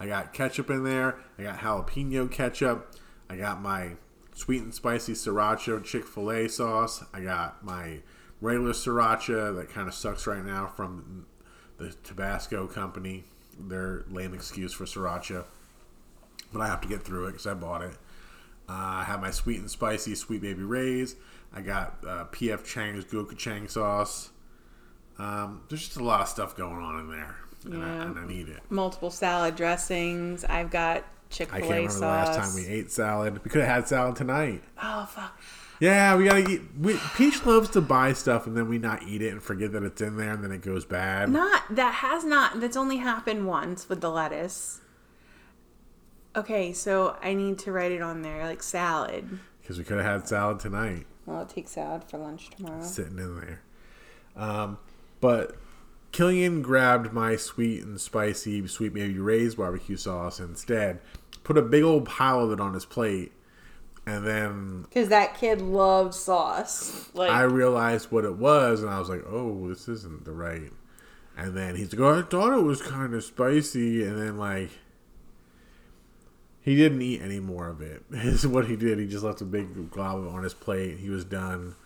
I got ketchup in there. I got jalapeno ketchup. I got my sweet and spicy sriracha Chick fil A sauce. I got my regular sriracha that kind of sucks right now from the Tabasco company. Their lame excuse for sriracha. But I have to get through it because I bought it. Uh, I have my sweet and spicy Sweet Baby Ray's. I got uh, PF Chang's gochujang sauce. Um, there's just a lot of stuff going on in there, and, I, and I need it. multiple salad dressings. I've got Chick I Fil can't A remember the last time we ate salad. We could have had salad tonight. oh fuck! Yeah, we gotta eat. We, Peach loves to buy stuff and then we not eat it and forget that it's in there and then it goes bad. Not that has not. That's only happened once with the lettuce. Okay, so I need to write it on there like salad. Because we could have had salad tonight. Well, I'll take salad for lunch tomorrow. sitting in there. Um, but Killian grabbed my sweet and spicy sweet baby Ray's barbecue sauce instead. Put a big old pile of it on his plate, and then Because that kid loves sauce. Like I realized what it was, and I was like, "Oh, this isn't the right." And then he's like, "Oh, I thought it was kind of spicy," and then like. He didn't eat any more of it. <laughs> Is what he did. He just left a big glob on his plate. He was done.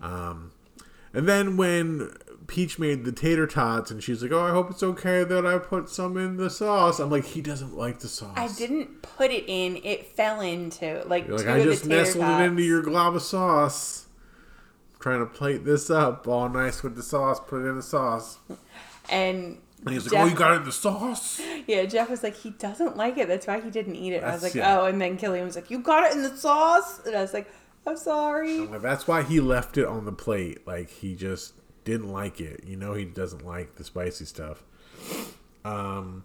Um, and then when Peach made the tater tots, and she's like, "Oh, I hope it's okay that I put some in the sauce." I'm like, he doesn't like the sauce. I didn't put it in. It fell into like You're like, two I of just nestled tots. it into your glob of sauce. trying to plate this up all nice with the sauce. Put it in the sauce. And And he's like, oh, Jeff- "Oh, you got it in the sauce." Yeah, Jeff was like, he doesn't like it. That's why he didn't eat it. I was like, oh. And then Killian was like, you got it in the sauce? And I was like, I'm sorry. I'm like, That's why he left it on the plate. Like he just didn't like it. You know he doesn't like the spicy stuff. Um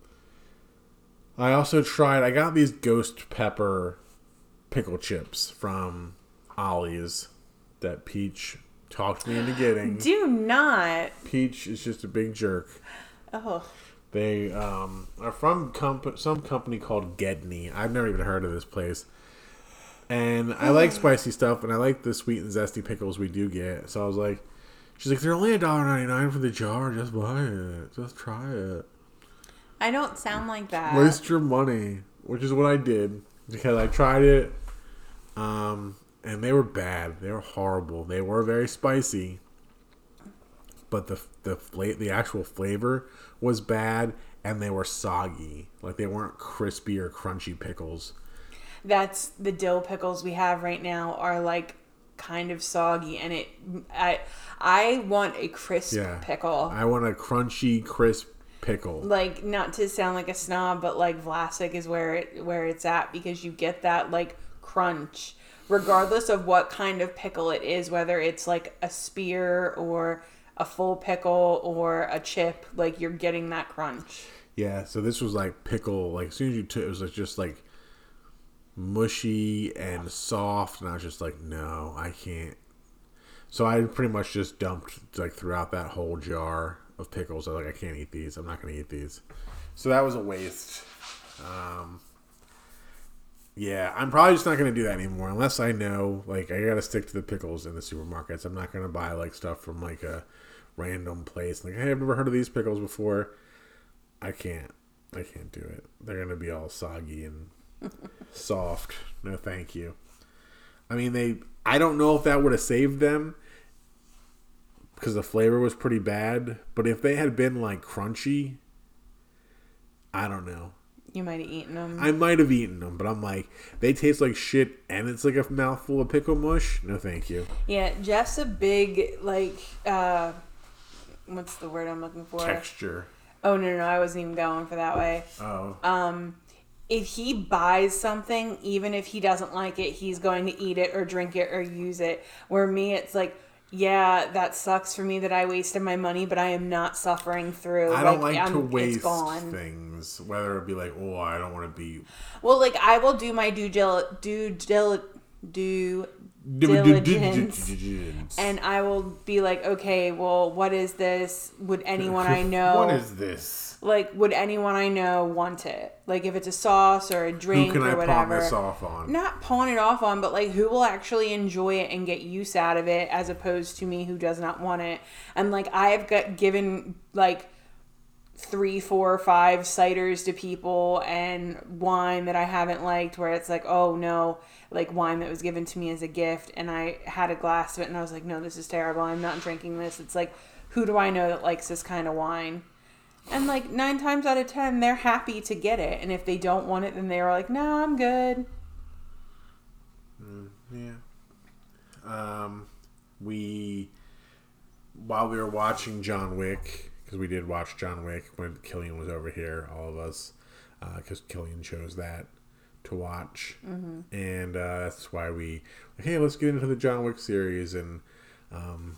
I also tried I got these ghost pepper pickle chips from Ollie's that Peach talked me into getting. <gasps> Do not. Peach is just a big jerk. Oh. They um, are from comp- some company called Gedney. I've never even heard of this place. And I like spicy stuff, and I like the sweet and zesty pickles we do get. So I was like, she's like, they're only a dollar ninety nine for the jar. Just buy it. Just try it. I don't sound like that. Waste your money, which is what I did because I tried it, um, and they were bad. They were horrible. They were very spicy, but the the fla- the actual flavor was bad, and they were soggy. Like they weren't crispy or crunchy pickles. That's the dill pickles we have right now are like kind of soggy and it I I want a crisp Yeah. pickle. I want a crunchy, crisp pickle. like not to sound like a snob, but like Vlasic is where it where it's at because you get that like crunch, regardless of what kind of pickle it is, whether it's like a spear or a full pickle or a chip, like you're getting that crunch. Yeah, so this was like pickle. Like as soon as you took, it was like just like mushy and soft, and I was just like, no, I can't. So I pretty much just dumped like throughout that whole jar of pickles. I was like, I can't eat these. I'm not gonna eat these. So that was a waste. Um, yeah, I'm probably just not gonna do that anymore unless I know like I gotta stick to the pickles in the supermarkets. I'm not gonna buy like stuff from like a random place. Like, hey, I've never heard of these pickles before. I can't. I can't do it. They're gonna be all soggy and soft. No, thank you. I mean, they. I don't know if that would have saved them because the flavor was pretty bad. But if they had been like crunchy, I don't know. You might have eaten them. I might have eaten them, but I'm like, they taste like shit, and it's like a mouthful of pickle mush. No, thank you. yeah, Jeff's a big like uh what's the word I'm looking for? Texture. Oh no, no, no, I wasn't even going for that way. Oh, Um if he buys something, even if he doesn't like it, he's going to eat it or drink it or use it. Where me, it's like, yeah, that sucks for me that I wasted my money, but I am not suffering through. I don't like I'm- to it's waste things. Whether it be like, oh, I don't want to be Well, like I will do my due dil due dil due diligence, and I will be like, okay, well, what is this? Would anyone I <laughs> know? What is this? Like would anyone I know want it? Like if it's a sauce or a Who drink can or I whatever. pawn this off on? Not pawn it off on, but like who will actually enjoy it and get use out of it as opposed to me who does not want it. And like I've got given like three, four, five ciders to people and wine that I haven't liked where it's like, oh no, like wine that was given to me as a gift and I had a glass of it and I was like, no, this is terrible. I'm not drinking this. It's like, who do I know that likes this kind of wine? And like nine times out of ten, they're happy to get it. And if they don't want it, then they're like, no, I'm good. Yeah. Um, we while we were watching John Wick because we did watch John Wick when Killian was over here, all of us, because Killian chose that to watch, and uh, that's why we hey let's get into the John Wick series and. Um,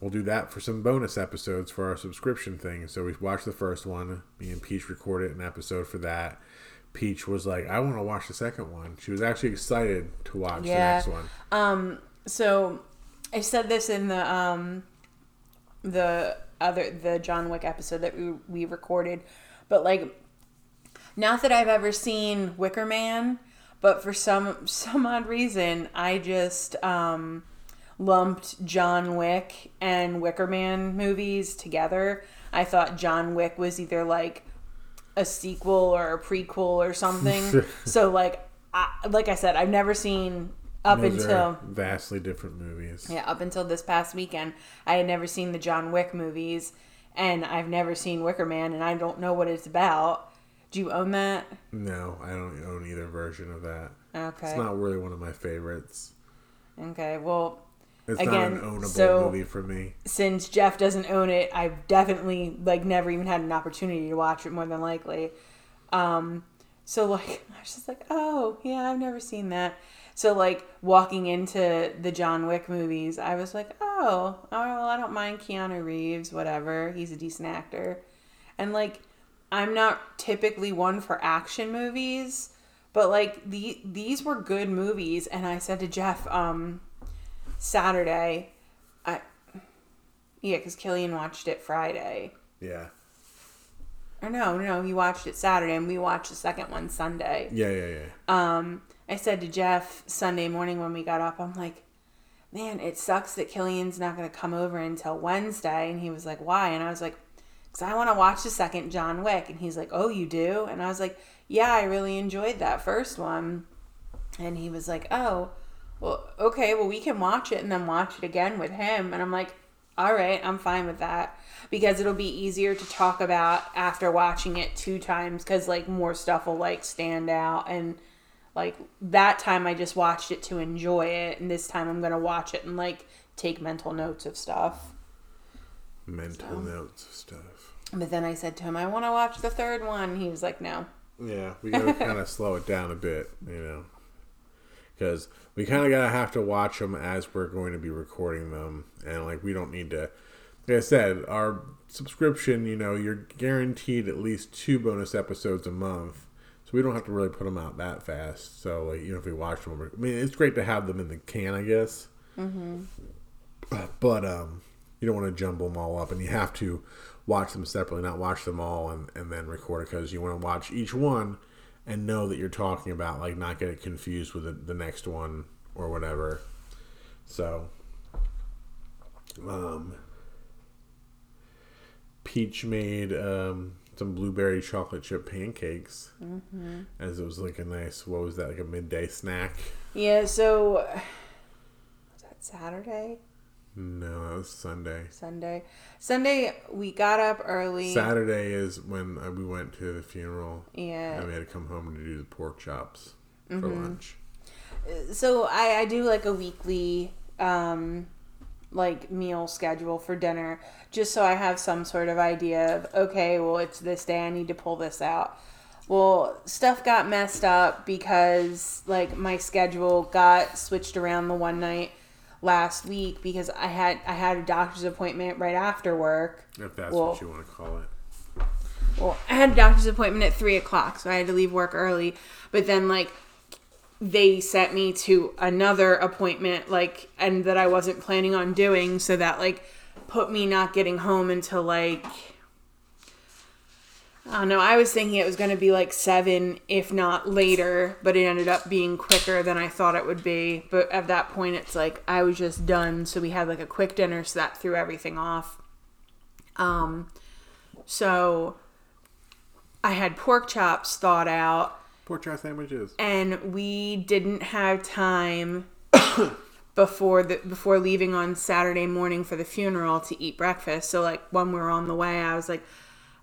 We'll do that for some bonus episodes for our subscription thing. So we watched the first one. Me and Peach recorded an episode for that. Peach was like, "I want to watch the second one." She was actually excited to watch Yeah. the next one. Um, so I said this in the um, the other the John Wick episode that we we recorded, but like, not that I've ever seen Wicker Man, but for some <laughs> some odd reason, I just um lumped John Wick and Wicker Man movies together. I thought John Wick was either like a sequel or a prequel or something. <laughs> so like I, like I said, I've never seen up until vastly different movies. yeah, up until this past weekend, I had never seen the John Wick movies, and I've never seen Wicker Man, and I don't know what it's about. Do you own that? No, I don't own either version of that. Okay. It's not really one of my favorites. Okay. Well, It's Again, not an ownable so- movie for me. since Jeff doesn't own it, I've definitely like never even had an opportunity to watch it more than likely. Um, So like <laughs> I was just like, oh yeah, I've never seen that. So like walking into the John Wick movies, I was like, oh, oh well, I don't mind Keanu Reeves, whatever. He's a decent actor. And like I'm not typically one for action movies, but like the these were good movies and I said to Jeff um Saturday, I yeah, cuz Killian watched it Friday. Yeah. Or no, no, he watched it Saturday and we watched the second one Sunday. Yeah, yeah, yeah. Um, I said to Jeff Sunday morning when we got up, I'm like, man, it sucks that Killian's not going to come over until Wednesday. And he was like, why? And I was like, because I want to watch the second John Wick. And he's like, oh, you do? And I was like, yeah, I really enjoyed that first one. And he was like, oh, well, okay, well, we can watch it and then watch it again with him. And I'm like, all right, I'm fine with that because it'll be easier to talk about after watching it two times because like more stuff will like stand out and like that time I just watched it to enjoy it and this time I'm gonna watch it and like take mental notes of stuff. Mental so. notes of stuff. But then I said to him, I want to watch the third one. He was like, no. Yeah, we gotta kind of <laughs> slow it down a bit, you know, because we kind of gotta have to watch them as we're going to be recording them, and like we don't need to like I said, our subscription, you know, you're guaranteed at least two bonus episodes a month. So we don't have to really put them out that fast. So, like, you know, if we watch them, I mean, it's great to have them in the can, I guess. Mm-hmm. But um, you don't want to jumble them all up, and you have to watch them separately, not watch them all and, and then record it because you want to watch each one and know that you're talking about, like, not get it confused with the, the next one or whatever. So, um, Peach made um, some blueberry chocolate chip pancakes, mm-hmm. as it was like a nice. What was that? Like a midday snack. Yeah. So was that Saturday? No, that was Sunday. Sunday. Sunday, we got up early. Saturday is when uh, we went to the funeral. Yeah. And we had to come home to do the pork chops mm-hmm. for lunch. So I, I do like a weekly um, like meal schedule for dinner just so I have some sort of idea of okay, well it's this day I need to pull this out. Well, stuff got messed up because like my schedule got switched around the one night last week because I had I had a doctor's appointment right after work. If that's well, what you want to call it. Well, I had a doctor's appointment at three o'clock, so I had to leave work early. But then like they sent me to another appointment like and that I wasn't planning on doing so that like put me not getting home until like I don't know. I was thinking it was going to be like seven, if not later, but it ended up being quicker than I thought it would be. But at that point, it's like I was just done. So we had like a quick dinner, so that threw everything off. Um, so I had pork chops thawed out Pork chop sandwiches. And we didn't have time <coughs> before the before leaving on Saturday morning for the funeral to eat breakfast. So like when we were on the way, I was like,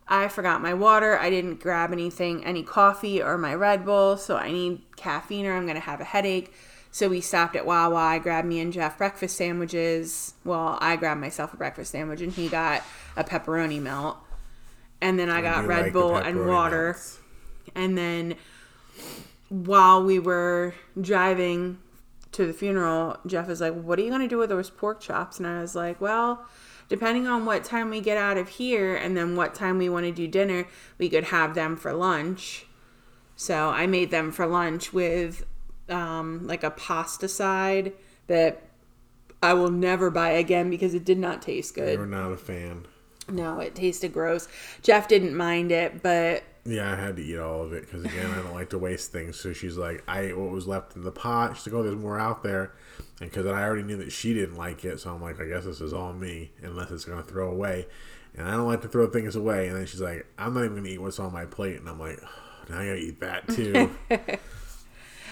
I forgot my water. I didn't grab anything, any coffee or my Red Bull. So I need caffeine or I'm gonna have a headache. So we stopped at Wawa. I grabbed me and Jeff breakfast sandwiches. Well, I grabbed myself a breakfast sandwich and he got a pepperoni melt. And then I got Red like Bull and water. And then while we were driving to the funeral, Jeff is like, What are you going to do with those pork chops? And I was like, Well, depending on what time we get out of here and then what time we want to do dinner, we could have them for lunch. So I made them for lunch with um, like a pasta side that I will never buy again because it did not taste good. You're not a fan. No, it tasted gross. Jeff didn't mind it, but yeah, I had to eat all of it because again, I don't like to waste things. So she's like, I ate what was left in the pot. She's like, oh, there's more out there, and because I already knew that she didn't like it, so I'm like, I guess this is all me, unless it's gonna throw away, and I don't like to throw things away. And then she's like, I'm not even gonna eat what's on my plate, and I'm like, oh, now I gotta eat that too. <laughs>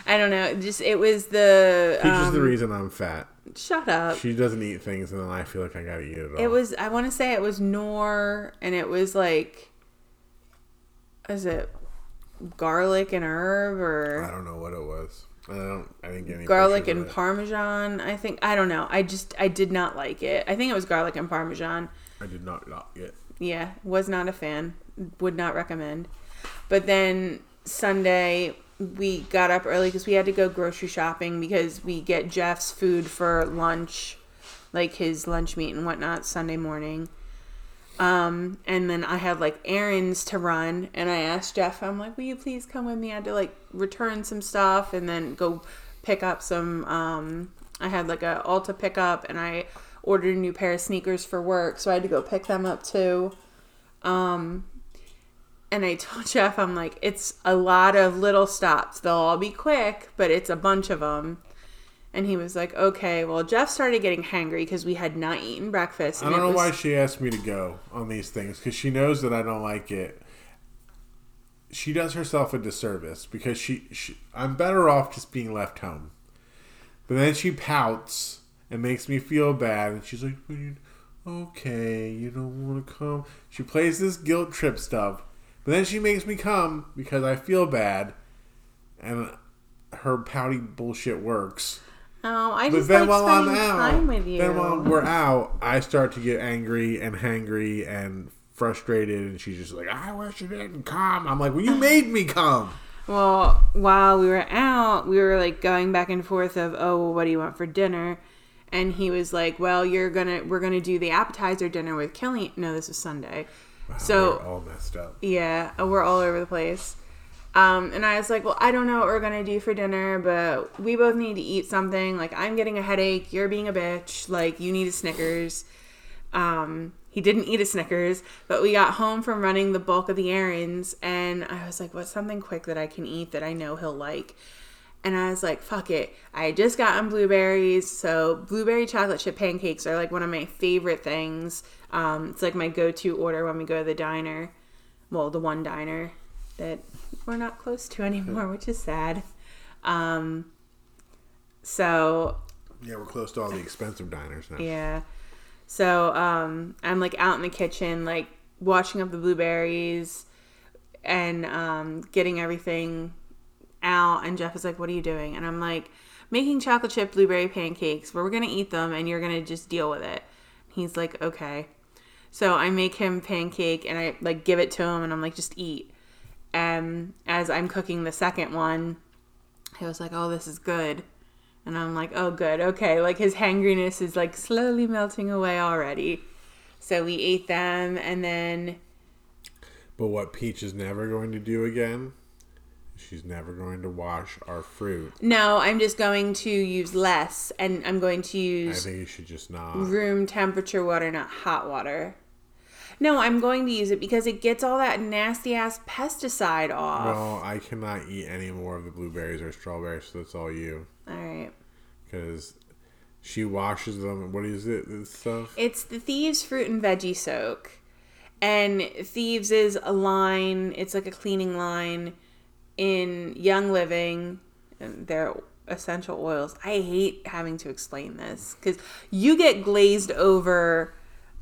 I don't know. Just it was the. Peach um, is the reason I'm fat. Shut up. She doesn't eat things, and then I feel like I gotta eat it all. It was. I want to say it was Knorr, and it was like is it garlic and herb or I don't know what it was. I don't. I didn't get any garlic and parmesan. I think I don't know. I just I did not like it. I think it was garlic and parmesan. I did not like it. Yeah, was not a fan. Would not recommend. But then Sunday we got up early because we had to go grocery shopping because we get Jeff's food for lunch, like his lunch meat and whatnot, Sunday morning. Um, and then I had like errands to run, and I asked Jeff, I'm like, "Will you please come with me?" I had to like return some stuff and then go pick up some. Um, I had like a Ulta pickup, and I ordered a new pair of sneakers for work, so I had to go pick them up too. Um, and I <laughs> told Jeff, I'm like, it's a lot of little stops. They'll all be quick, but it's a bunch of them. And he was like, okay. Well, Jeff started getting hangry because we had not eaten breakfast. I don't know was- why she asked me to go on these things because she knows that I don't like it. She does herself a disservice because she, she I'm better off just being left home. But then she pouts and makes me feel bad, and she's like, "Okay, you don't want to come." She plays this guilt trip stuff, but then she makes me come because I feel bad, and her pouty bullshit works. Oh, I But just then like while I'm out, time with you. then while we're out, I start to get angry and hangry and frustrated, and she's just like, "I wish you didn't come." I'm like, "Well, you made me come." Well, while we were out, we were like going back and forth of, oh, well, what do you want for dinner? And he was like, well, you're gonna, we're gonna do the appetizer dinner with Kelly." No, this was Sunday. So We're all messed up. yeah, we're all over the place. Um, and I was like, well, I don't know what we're gonna do for dinner, but we both need to eat something. Like, I'm getting a headache. You're being a bitch. Like, you need a Snickers. Um, he didn't eat a Snickers, but we got home from running the bulk of the errands, and I was like, what's something quick that I can eat that I know he'll like? And I was like, fuck it. I had just gotten blueberries, so blueberry chocolate chip pancakes are like one of my favorite things. Um, it's like my go to order when we go to the diner. Well, the one diner that we're not close to anymore, which is sad. Um, so Yeah, we're close to all the expensive diners now. yeah. So um, I'm like out in the kitchen, like washing up the blueberries and um, getting everything out. And Jeff is like, "What are you doing?" And I'm like, "Making chocolate chip blueberry pancakes. Where we're gonna eat them, and you're gonna just deal with it." He's like, "Okay." So I make him pancake, and I like give it to him, and I'm like, "Just eat." And as I'm cooking the second one, he was like, "Oh, this is good." And I'm like, oh, good. Okay. Like his hangriness is like slowly melting away already. So we ate them and then, But what Peach is never going to do again, she's never going to wash our fruit. no, I'm just going to use less and I'm going to use. I think you should just not. room temperature water, not hot water. No, I'm going to use it because it gets all that nasty ass pesticide off. Well, I cannot eat any more of the blueberries or strawberries, so that's all you. all right. Because she washes them. What is it? This stuff? It's the Thieves Fruit and Veggie Soak. And Thieves is a line, it's like a cleaning line in Young Living. And they're essential oils. I hate having to explain this because you get glazed over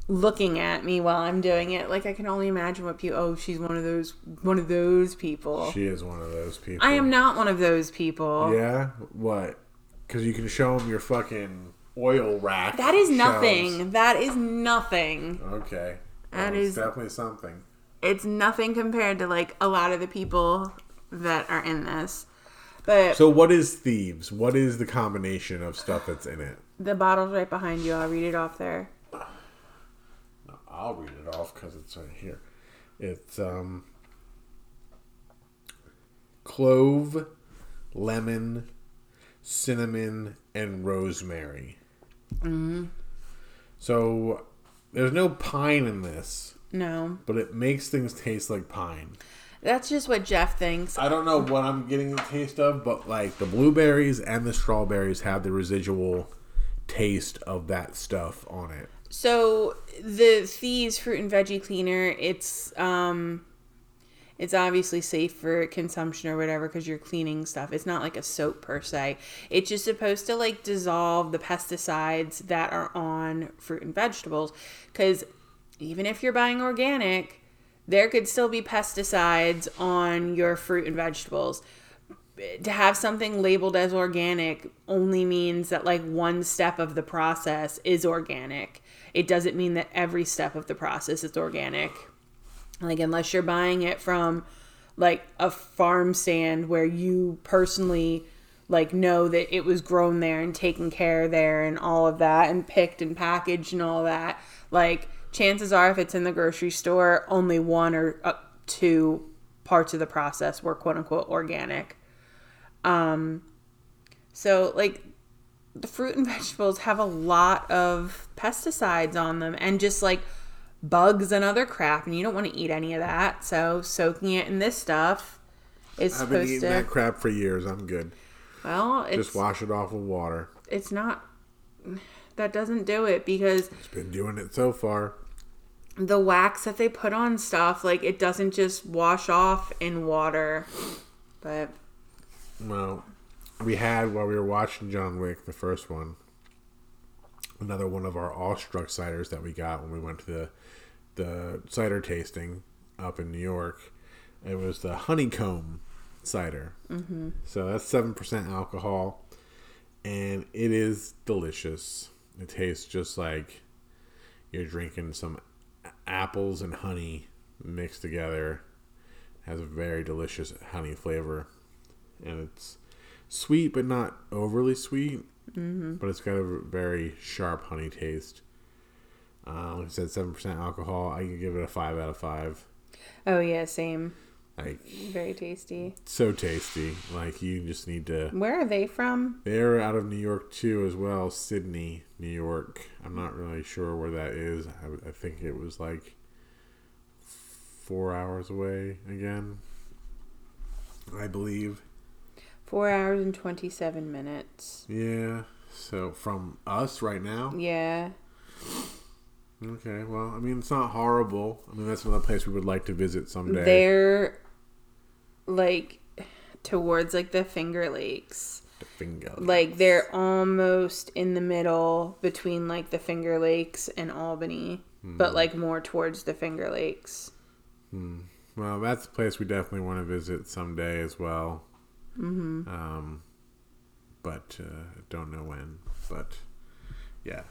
looking at me while I'm doing it. Like I can only imagine what people. Oh, she's one of those one of those people. She is one of those people. I am not one of those people. Yeah? What? Because you can show them your fucking oil rack. That is nothing. That is nothing. Okay. That Well, it's definitely something. it's nothing compared to like a lot of the people that are in this. But So, what is thieves? What is the combination of stuff that's in it? the bottle's right behind you. I'll read it off there. I'll read it off because it's right here. It's um, clove, lemon, cinnamon, and rosemary. Mm-hmm. So there's no pine in this, No, but it makes things taste like pine. that's just what Jeff thinks. I don't know what I'm getting the taste of, but like the blueberries and the strawberries have the residual taste of that stuff on it. So the Thieves fruit and veggie cleaner, it's um, it's obviously safe for consumption or whatever because you're cleaning stuff. It's not like a soap per se. It's just supposed to like dissolve the pesticides that are on fruit and vegetables. Because even if you're buying organic, there could still be pesticides on your fruit and vegetables to have something labeled as organic only means that like one step of the process is organic. It doesn't mean that every step of the process is organic. Like unless you're buying it from like a farm stand where you personally like know that it was grown there and taken care there and all of that and picked and packaged and all that like chances are if it's in the grocery store only one or uh, two parts of the process were quote unquote organic um so like the fruit and <laughs> vegetables have a lot of pesticides on them and just like bugs and other crap and you don't want to eat any of that so soaking it in this stuff is I've been eating to that crap for years. I'm good. well it's Just wash it off with water. it's not that doesn't do it because It's been doing it so far. the wax that they put on stuff like it doesn't just wash off in water but Well, we had while we were watching John Wick, the first one, another one of our awestruck ciders that we got when we went to the the cider tasting up in New York. It was the honeycomb cider. Mm-hmm. So that's seven percent alcohol, and it is delicious. It tastes just like you're drinking some apples and honey mixed together. Has a very delicious honey flavor, and it's sweet but not overly sweet. Mm-hmm. But it's got a very sharp honey taste. Uh, like I said, seven percent alcohol. I could give it a five out of five. oh yeah same Like very tasty so tasty. Like you just need to. where are they from They're out of New York too, as well. Sidney, New York. I'm not really sure where that is. I, I think it was like four hours away again. I believe. Four hours and 27 minutes Yeah. So from us right now. yeah Okay. Well, I mean, it's not horrible. I mean, that's another place we would like to visit someday. they're like towards like the finger lakes The finger. like they're almost in the middle between like the finger lakes and albany but hmm. like more towards the finger lakes hmm. Well, that's a place we definitely want to visit someday as well. Mm-hmm. Um, but uh, don't know when. But yeah,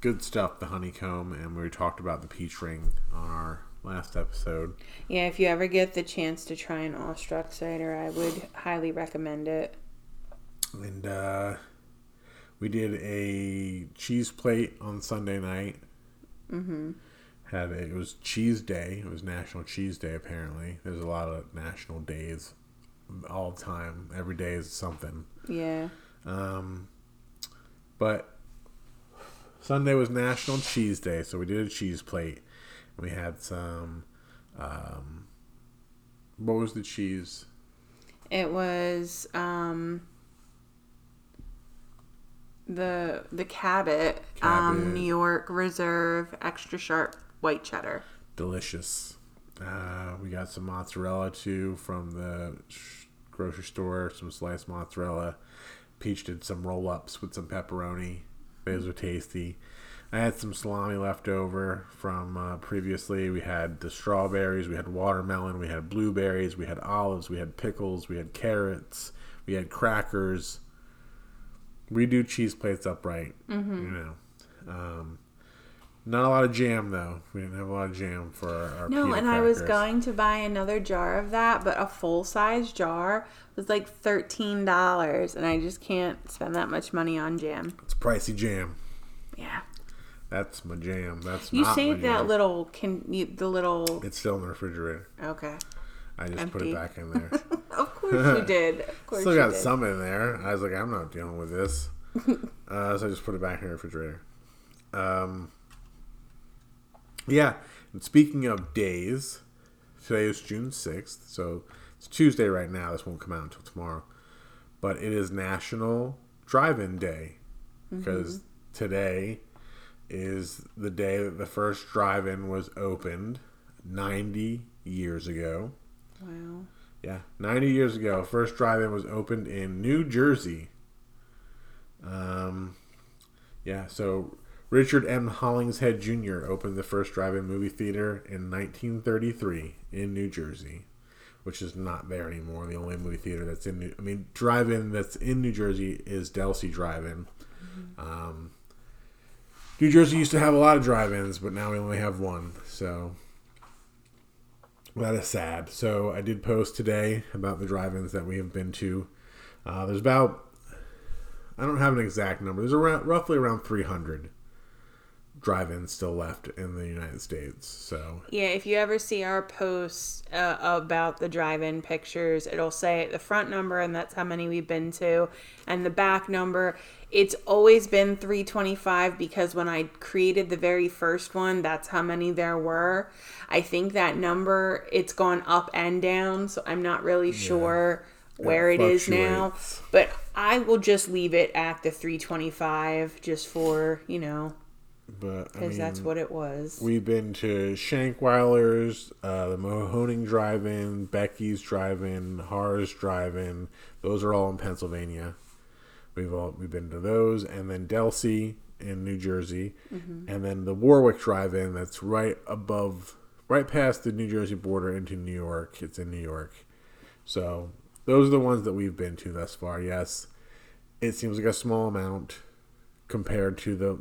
good stuff. The honeycomb, and we talked about the peach ring on our last episode. yeah if you ever get the chance to try an awestruck cider i would highly recommend it And uh, we did a cheese plate on Sunday night. Mm-hmm. Had a, it was Cheese Day. It was National Cheese Day. Apparently, there's a lot of national days all the time. Every day is something. yeah Um, but Sunday was National Cheese Day, so we did a cheese plate. We had some. Um, what was the cheese? It was um the the Cabot, um Cabot. New York Reserve extra sharp white cheddar. Delicious. Uh, we got some mozzarella too from the grocery store. Some sliced mozzarella. Peach did some roll ups with some pepperoni. Those were tasty. I had some salami left over from uh, previously. We had the strawberries, we had watermelon, we had blueberries, we had olives, we had pickles, we had carrots, we had crackers. We do cheese plates upright, Mm-hmm. you know. Um, not a lot of jam though. We didn't have a lot of jam for our, our No, and I was going to buy another jar of that, but a full size jar was like thirteen dollars, and I just can't spend that much money on jam. It's pricey jam. Yeah, That's my jam. That's you saved that little can you, the little It's still in the refrigerator. okay. I just put it back in <laughs> there. Of course you did. Of <laughs> course Still you got did. some in there. I was like, I'm not dealing with this. <laughs> uh, so I just put it back in the refrigerator. Um, yeah. And speaking of days, today is June 6th. So it's Tuesday right now. This won't come out until tomorrow. But it is National Drive In Day. Because today is the day that the first drive in was opened 90 years ago. Wow. Yeah, 90 years ago, first drive-in was opened in New Jersey. Um, yeah, so Richard M. Hollingshead Jr. opened the first drive-in movie theater in 1933 in New Jersey, which is not there anymore. The only movie theater that's in, New, I mean, drive-in that's in New Jersey is Delsea Drive-In. Um, New Jersey used to have a lot of drive-ins, but now we only have one. So That is sad. So I did post today about the drive-ins that we have been to. Uh, there's about I don't have an exact number. There's around roughly around 300 drive-ins still left in the United States. So Yeah, if you ever see our posts uh, about the drive-in pictures, it'll say the front number and that's how many we've been to, and the back number. It's always been 325 because when I created the very first one, that's how many there were. I think that number it's gone up and down, so I'm not really sure where it is now. But I will just leave it at the 325 just for, you know, but I because mean, that's what it was. We've been to Shankweiler's, uh, the Mahoning Drive-In, Becky's Drive-In, Haar's Drive-In. Those are all in Pennsylvania. We've all we've been to those, and then Delsea in New Jersey, and then the Warwick Drive-In. That's right above, right past the New Jersey border into New York. It's in New York. So those are the ones that we've been to thus far. Yes, it seems like a small amount compared to the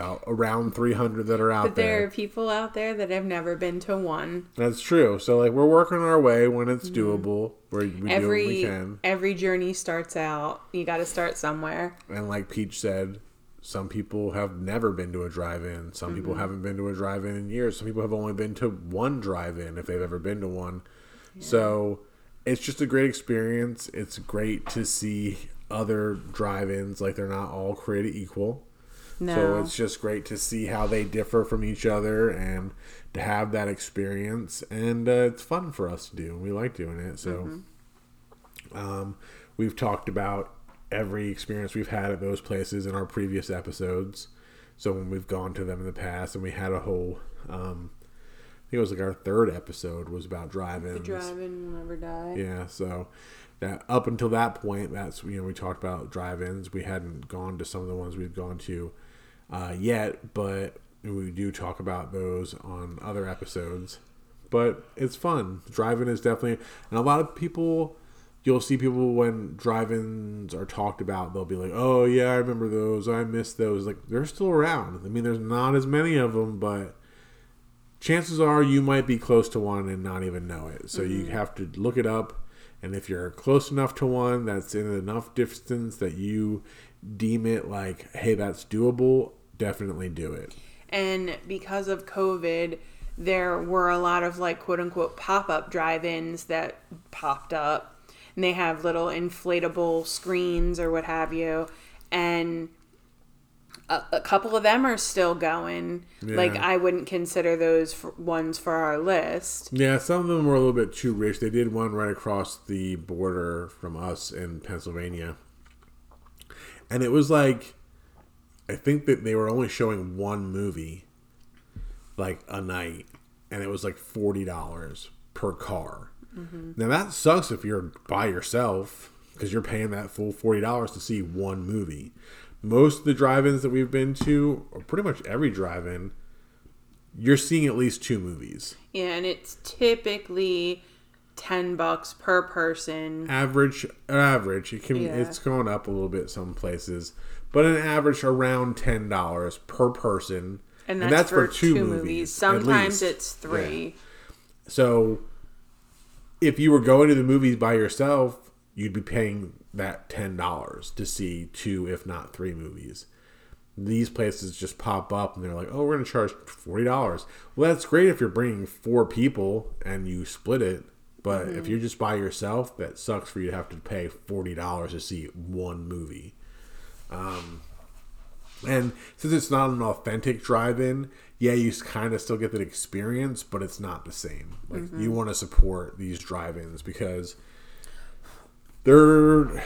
about around 300 that are out there. But there there. are people out there that have never been to one. That's true. So like we're working our way when it's doable. Where we do what we Mm-hmm. Every can. every journey starts out. You got to start somewhere. And like Peach said, some people have never been to a drive-in. Some people Mm-hmm. haven't been to a drive-in in years. Some people have only been to one drive-in if they've ever been to one. So it's just a great experience. It's great to see other drive-ins like they're not all created equal. No, So it's just great to see how they differ from each other and to have that experience. And uh, it's fun for us to do. We like doing it. So um, we've talked about every experience we've had at those places in our previous episodes. So when we've gone to them in the past, and we had a whole, um, I think it was like our third episode was about drive-ins. the driving will never die. Yeah, so that up until that point, that's you know we talked about drive-ins. We hadn't gone to some of the ones we've gone to uh, yet, but we do talk about those on other episodes. But it's fun. Drive-in is definitely, and a lot of people. You'll see people when drive-ins are talked about, they'll be like, "Oh yeah, I remember those. I miss those." Like they're still around. I mean, there's not as many of them, but chances are you might be close to one and not even know it. So you have to look it up. And if you're close enough to one that's in enough distance that you deem it like, hey, that's doable, definitely do it. And because of COVID, there were a lot of like quote unquote pop up drive ins that popped up. And they have little inflatable screens or what have you. And a, a couple of them are still going. Like, I wouldn't consider those for, ones for our list. Yeah, some of them were a little bit too rich. They did one right across the border from us in Pennsylvania. And it was like, I think that they were only showing one movie, like a night, and it was like $40 per car. Mm-hmm. Now that sucks if you're by yourself because you're paying that full $40 to see one movie. Most of the drive ins that we've been to, or pretty much every drive in, you're seeing at least two movies. Yeah, and it's typically 10 bucks per person. average average it can Yeah. it's going up a little bit some places but an average around ten dollars per person And that's, for, two, movies. at Sometimes it's three. Yeah. so if you were going to the movies by yourself you'd be paying that ten dollars to see two if not three movies these places just pop up and they're like oh we're going to charge $40 well that's great if you're bringing four people and you split it but if mm-hmm. you're just by yourself that sucks for you to have to pay $40 to see one movie um, and since it's not an authentic drive-in yeah you kind of still get that experience but it's not the same like you want to support these drive-ins because they're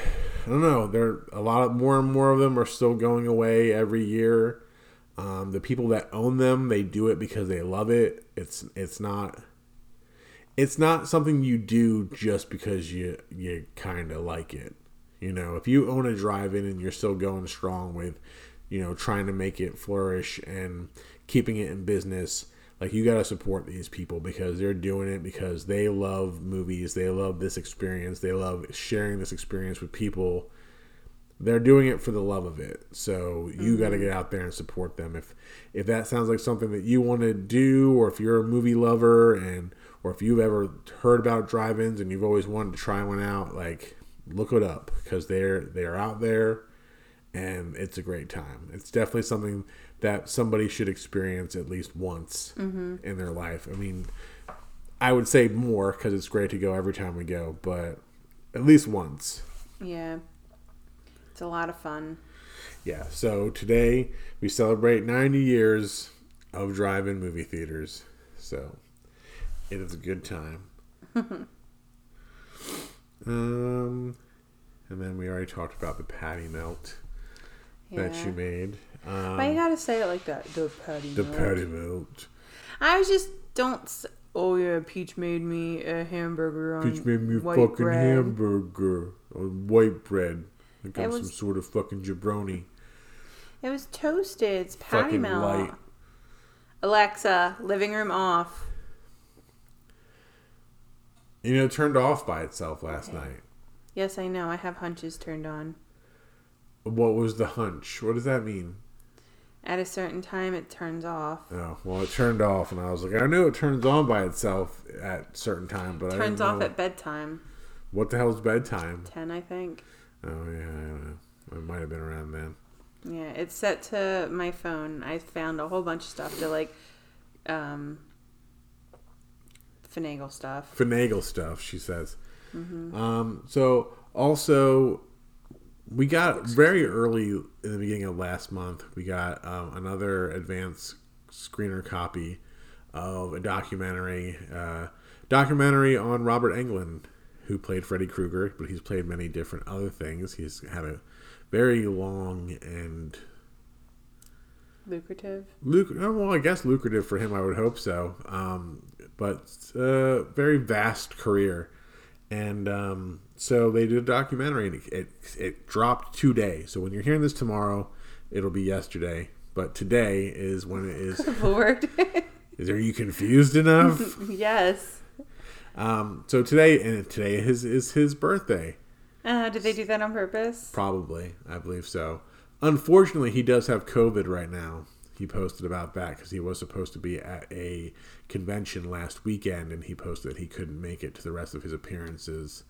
I don't know. They're a lot of, more and more of them are still going away every year. Um, the people that own them, they do it because they love it. It's it's not it's not something you do just because you you kind of like it. You know, if you own a drive-in and you're still going strong with, you know, trying to make it flourish and keeping it in business, like you got to support these people because they're doing it because they love movies, they love this experience, they love sharing this experience with people. They're doing it for the love of it. So you got to mm-hmm. get out there and support them. If if that sounds like something that you want to do or if you're a movie lover and or if you've ever heard about drive-ins and you've always wanted to try one out, like look it up because they're they're out there and it's a great time. It's definitely something that somebody should experience at least once mm-hmm. in their life. I mean, I would say more because it's great to go every time we go, but at least once. Yeah. It's a lot of fun. Yeah. So today we celebrate 90 years of drive-in movie theaters. So it is a good time. <laughs> um, and then we already talked about the patty melt that you made. Um, Why you gotta say it like that? The patty. the melt. patty melt. I was just don't. s- Oh yeah, Peach made me a hamburger on Peach made me a white fucking bread. hamburger on white bread. Like It I'm some sort of fucking jabroni. It was toasted. It's patty Fucking melt. light. Alexa, living room off. You know, turned off by itself last night. Yes, I know. I have hunches turned on. What was the hunch? What does that mean? At a certain time, it turns off. Oh, well, it turned off, and I was like, I knew it turns on by itself at certain time, but I Turns off at bedtime. what the hell's bedtime? Ten, I think. Oh yeah, I don't know. It might have been around then. Yeah, it's set to my phone. I found a whole bunch of stuff to like, um, finagle stuff. Finagle stuff, she says. Mm-hmm. Um, so also, we got very early in the beginning of last month. We got um, another advanced screener copy of a documentary, uh, documentary on Robert Englund, who played Freddy Krueger, but he's played many different other things. He's had a very long and Lucrative. Luc- well, I guess lucrative for him. I would hope so. Um, but uh, very vast career, and um, so they did a documentary, and it, it it dropped today. So when you're hearing this tomorrow, it'll be yesterday. But today is when it is. <laughs> Lord. <laughs> is are you confused enough? <laughs> yes. um, so today and today is is his birthday. Uh, did they do that on purpose? Probably, I believe so. Unfortunately, he does have COVID right now. He posted about that because he was supposed to be at a convention last weekend, and he posted that he couldn't make it to the rest of his appearances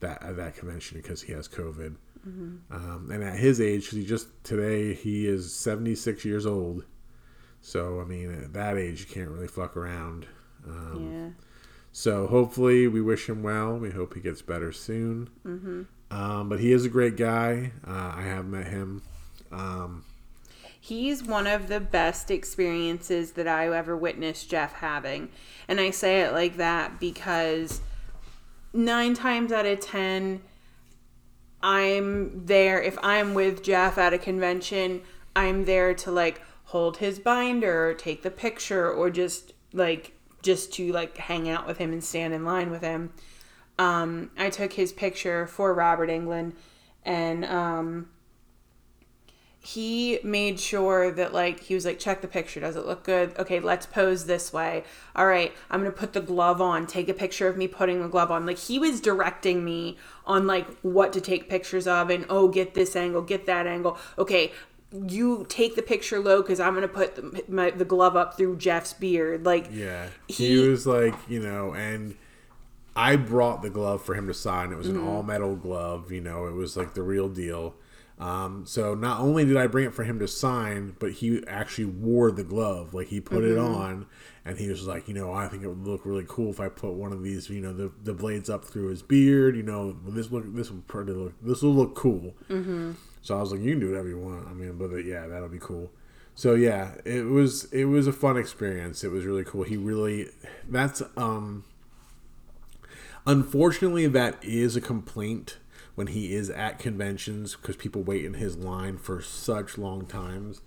that at that convention because he has COVID. Um, and at his age, 'cause he just today he is seventy six years old. So I mean, at that age, you can't really fuck around. Um, yeah. so hopefully, we wish him well. We hope he gets better soon. Mm-hmm. Um, but he is a great guy. Uh, I have met him. Um, He's one of the best experiences that I ever witnessed Jeff having. And I say it like that because nine times out of ten, I'm there. If I'm with Jeff at a convention, I'm there to like hold his binder, or take the picture, or just like just to like hang out with him and stand in line with him. Um, I took his picture for Robert Englund, and um, he made sure that like he was like check the picture. Does it look good? Okay let's pose this way. All right i'm gonna put the glove on. Take a picture of me putting the glove on. Like he was directing me on like what to take pictures of and oh get this angle get that angle. Okay you take the picture low because i'm gonna put the, my, the glove up through jeff's beard. Like yeah, he, He- was like, you know, and I brought the glove for him to sign. It was an mm-hmm. all metal glove. You know, it was like the real deal. Um, so not only did I bring it for him to sign, but he actually wore the glove. Like he put it on, and he was like, you know, I think it would look really cool if I put one of these, you know, the, the blades up through his beard. You know, this look this will pretty look this will look cool. Mm-hmm. So I was like, you can do whatever you want. I mean, but yeah, that'll be cool. So yeah, it was it was a fun experience. It was really cool. He really that's um unfortunately that is a complaint when he is at conventions because people wait in his line for such long times.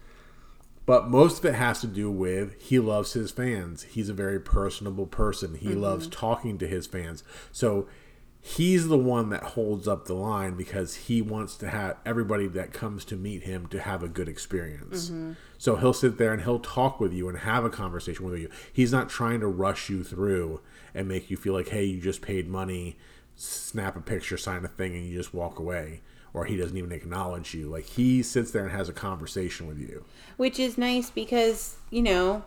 But most of it has to do with he loves his fans. He's a very personable person. He mm-hmm. loves talking to his fans. So he's the one that holds up the line because he wants to have everybody that comes to meet him to have a good experience. Mm-hmm. So he'll sit there and he'll talk with you and have a conversation with you. He's not trying to rush you through and make you feel like, hey, you just paid money, snap a picture, sign a thing, and you just walk away. Or he doesn't even acknowledge you. Like he sits there and has a conversation with you. which is nice because you know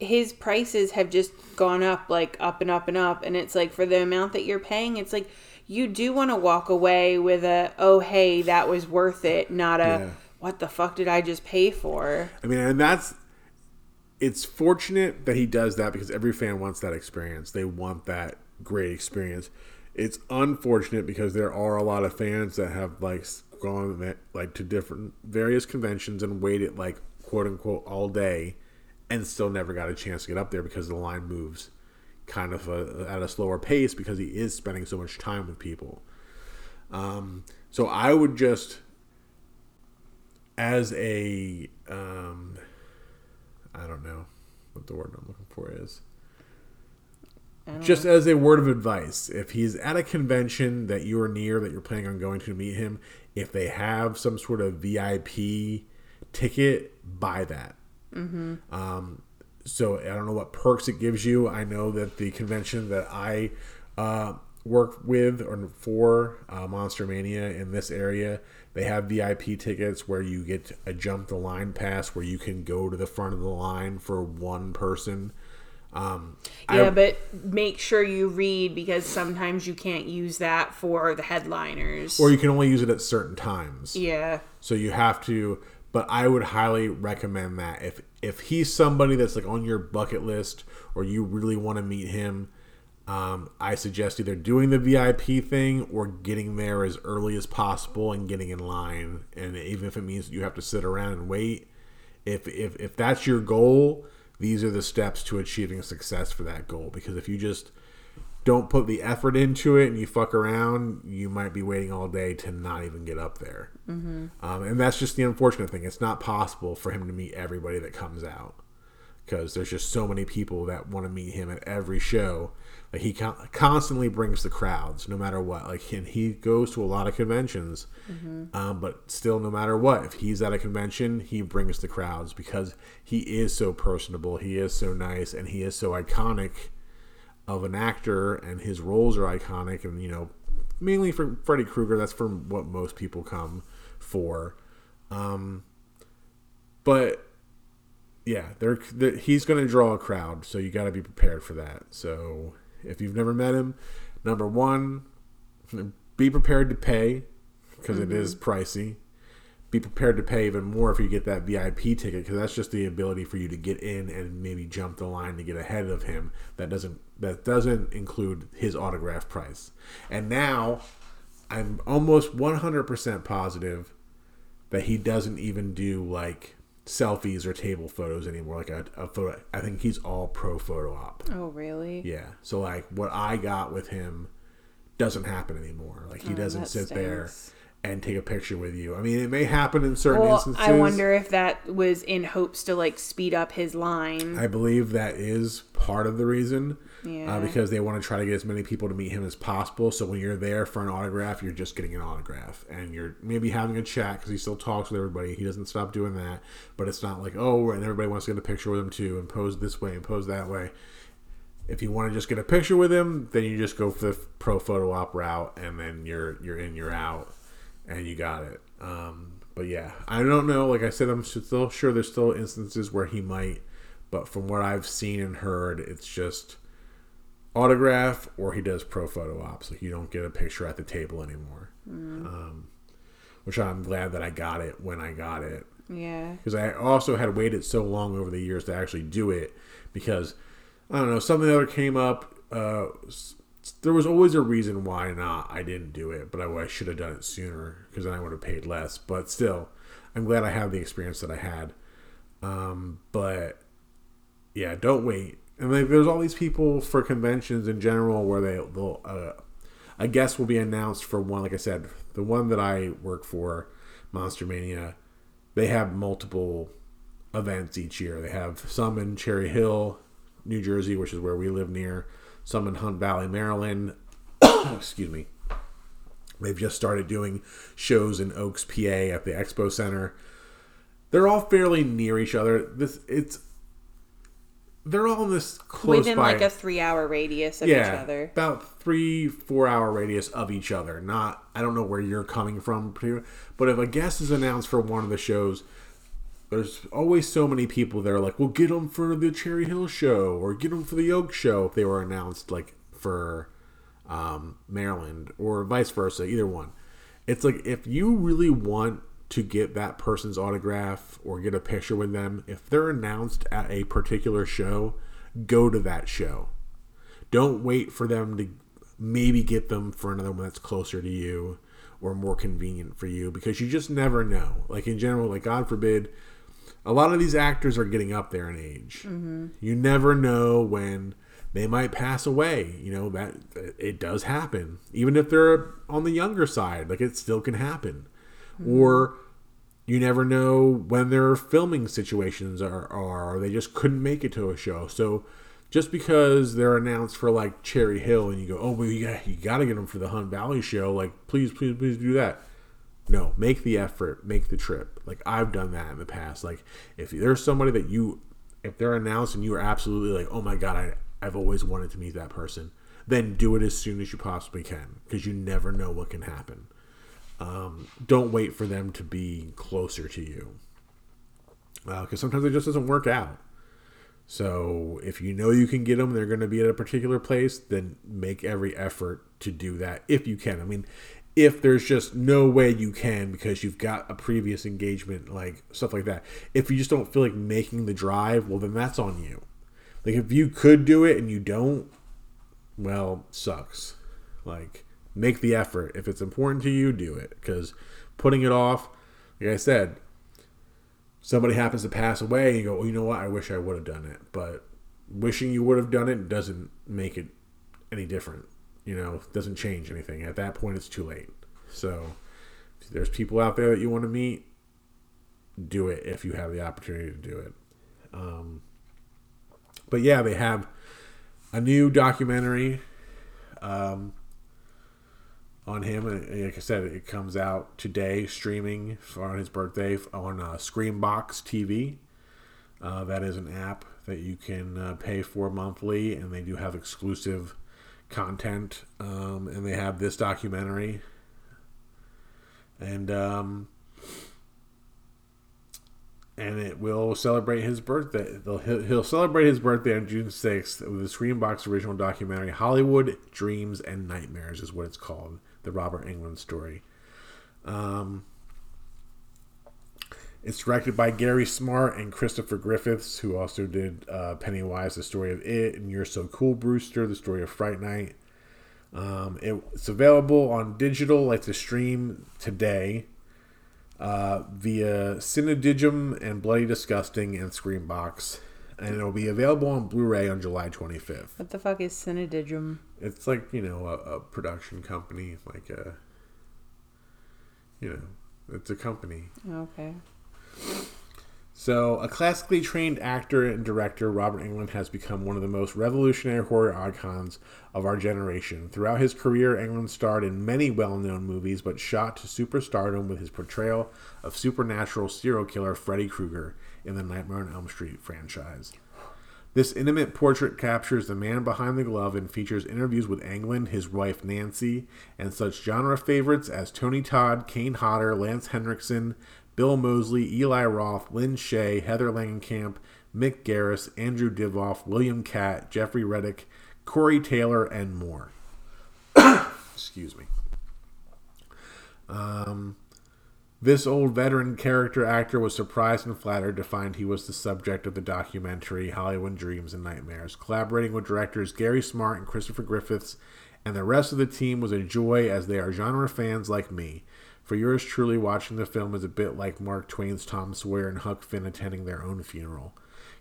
his prices have just gone up like up and up and up and it's like for the amount that you're paying it's like you do want to walk away with a oh hey that was worth it not a Yeah. what the fuck did i just pay for I mean, and that's it's fortunate that he does that because every fan wants that experience. They want that great experience. It's unfortunate because there are a lot of fans that have like gone like to different various conventions and waited like quote unquote all day and still never got a chance to get up there because the line moves kind of a, at a slower pace because he is spending so much time with people. Um, so I would just as a um, I don't know what the word I'm looking for is. Just as a word of advice, if he's at a convention that you are near that you're planning on going to meet him, if they have some sort of VIP ticket, buy that. Mm-hmm. Um, so I don't know what perks it gives you. I know that the convention that I uh, work with or for uh, Monster Mania in this area, they have VIP tickets where you get a jump the line pass where you can go to the front of the line for one person. Um, yeah I, but make sure you read because sometimes you can't use that for the headliners or you can only use it at certain times. yeah So you have to, but I would highly recommend that if if he's somebody that's like on your bucket list or you really want to meet him, um, I suggest either doing the VIP thing or getting there as early as possible and getting in line. And even if it means you have to sit around and wait, if if if that's your goal, these are the steps to achieving success for that goal. Because if you just don't put the effort into it and you fuck around, you might be waiting all day to not even get up there. Mm-hmm. Um, and that's just the unfortunate thing. It's not possible for him to meet everybody that comes out because there's just so many people that want to meet him at every show. Like he con- constantly brings the crowds, no matter what. Like and he goes to a lot of conventions, um, but still, no matter what, if he's at a convention, he brings the crowds because he is so personable, he is so nice, and he is so iconic of an actor, and his roles are iconic. And you know, mainly for Freddy Krueger, that's for what most people come for. Um, but yeah, they're, they he's going to draw a crowd, so you got to be prepared for that. So if you've never met him, number one, be prepared to pay because is mm-hmm. pricey. Be prepared to pay even more if you get that VIP ticket because that's just the ability for you to get in and maybe jump the line to get ahead of him. That doesn't that doesn't include his autograph price. And now I'm almost 100% positive that he doesn't even do like selfies or table photos anymore. Like a, a photo, I think he's all pro photo op. oh really Yeah. So like what I got with him doesn't happen anymore. Like he Oh, doesn't sit there and take a picture with you. I mean, it may happen in certain well instances. i wonder if that was in hopes to like speed up his line I believe that is part of the reason. Yeah. Uh, because they want to try to get as many people to meet him as possible. So when you're there for an autograph, you're just getting an autograph, and you're maybe having a chat because he still talks with everybody. He doesn't stop doing that, but it's not like oh, and everybody wants to get a picture with him too, and pose this way and pose that way. If you want to just get a picture with him, then you just go for the pro photo op route, and then you're you're in, you're out, and you got it. Um, but yeah, I don't know. Like I said, I'm still sure there's still instances where he might, but from what I've seen and heard, it's just autograph or he does pro photo ops. Like you don't get a picture at the table anymore. Um, which I'm glad that I got it when I got it yeah because I also had waited so long over the years to actually do it because I don't know something other came up. Uh, there was always a reason why not I didn't do it, but I, I should have done it sooner because then I would have paid less. But still, I'm glad I have the experience that I had. Um, but yeah, don't wait. And like, there's all these people for conventions in general where they they'll uh, a guest will be announced for one. Like I said, the one that I work for, Monster Mania, they have multiple events each year. They have some in Cherry Hill, New Jersey, which is where we live near. Some in Hunt Valley, Maryland. <coughs> Excuse me. They've just started doing shows in Oaks, PA, at the Expo Center. They're all fairly near each other. This it's they're all in this close within by like a three hour radius of yeah, each other about three four hour radius of each other. Not I don't know where you're coming from, but if a guest is announced for one of the shows, there's always so many people that are like, well, get them for the Cherry Hill show or get them for the Oak show if they were announced like for um, Maryland or vice versa, either one. It's like if you really want to get that person's autograph or get a picture with them, if they're announced at a particular show, go to that show. Don't wait for them to maybe get them for another one that's closer to you or more convenient for you because you just never know. Like in general, like God forbid, a lot of these actors are getting up there in age. Mm-hmm. You never know when they might pass away. You know that it does happen, even if they're on the younger side. Like it still can happen, mm-hmm. or you never know when their filming situations are, are, or they just couldn't make it to a show. So just because they're announced for like Cherry Hill and you go, oh, well, you got, you got to get them for the Hunt Valley show, like please, please, please do that. No, make the effort, make the trip. Like I've done that in the past. Like if there's somebody that you, if they're announced and you are absolutely like, oh my god, I, I've always wanted to meet that person, then do it as soon as you possibly can because you never know what can happen. Um, don't wait for them to be closer to you because uh, sometimes it just doesn't work out. So if you know you can get them, they're going to be at a particular place, then make every effort to do that if you can. I mean, if there's just no way you can because you've got a previous engagement, like stuff like that. If you just don't feel like making the drive, well, then that's on you. Like if you could do it and you don't, well, sucks. Like make the effort. If it's important to you, do it. Because putting it off, like I said, somebody happens to pass away and you go, well, you know what? I wish I would have done it. But wishing you would have done it doesn't make it any different. You know, doesn't change anything. At that point, it's too late. So, if there's people out there that you want to meet, do it if you have the opportunity to do it. Um, but yeah, they have a new documentary um, on him. And like I said, it comes out today, streaming on his birthday on uh, Screambox TV. Uh, that is an app that you can uh, pay for monthly, and they do have exclusive content. Um, and they have this documentary, and um, and it will celebrate his birthday. He'll, he'll celebrate his birthday on June 6th with the Screambox original documentary Hollywood Dreams and Nightmares is what it's called the Robert Englund story. Um, it's directed by Gary Smart and Christopher Griffiths, who also did uh, Pennywise, the story of it, and You're So Cool, Brewster, the story of Fright Night. Um, it, it's available on digital, like to stream today, uh, via Cinedigm and Bloody Disgusting and Screambox and it'll be available on Blu-ray on July 25th. What the fuck is Cinedigm? It's like you know a, a, production company, like a you know, it's a company. Okay. So, a classically trained actor and director, Robert Englund has become one of the most revolutionary horror icons of our generation. Throughout his career, Englund starred in many well known movies, but shot to superstardom with his portrayal of supernatural serial killer Freddy Krueger in the Nightmare on Elm Street franchise. This intimate portrait captures the man behind the glove and features interviews with Englund, his wife Nancy, and such genre favorites as Tony Todd, Kane Hodder, Lance Henriksen, Bill Moseley, Eli Roth, Lynn Shaye, Heather Langenkamp, Mick Garris, Andrew Divoff, William Katt, Jeffrey Reddick, Corey Taylor, and more. <coughs> Excuse me. Um, this old veteran character actor was surprised and flattered to find he was the subject of the documentary Hollywood Dreams and Nightmares. Collaborating with directors Gary Smart and Christopher Griffiths and the rest of the team was a joy as they are genre fans like me. For yours truly, watching the film is a bit like Mark Twain's Tom Sawyer and Huck Finn attending their own funeral.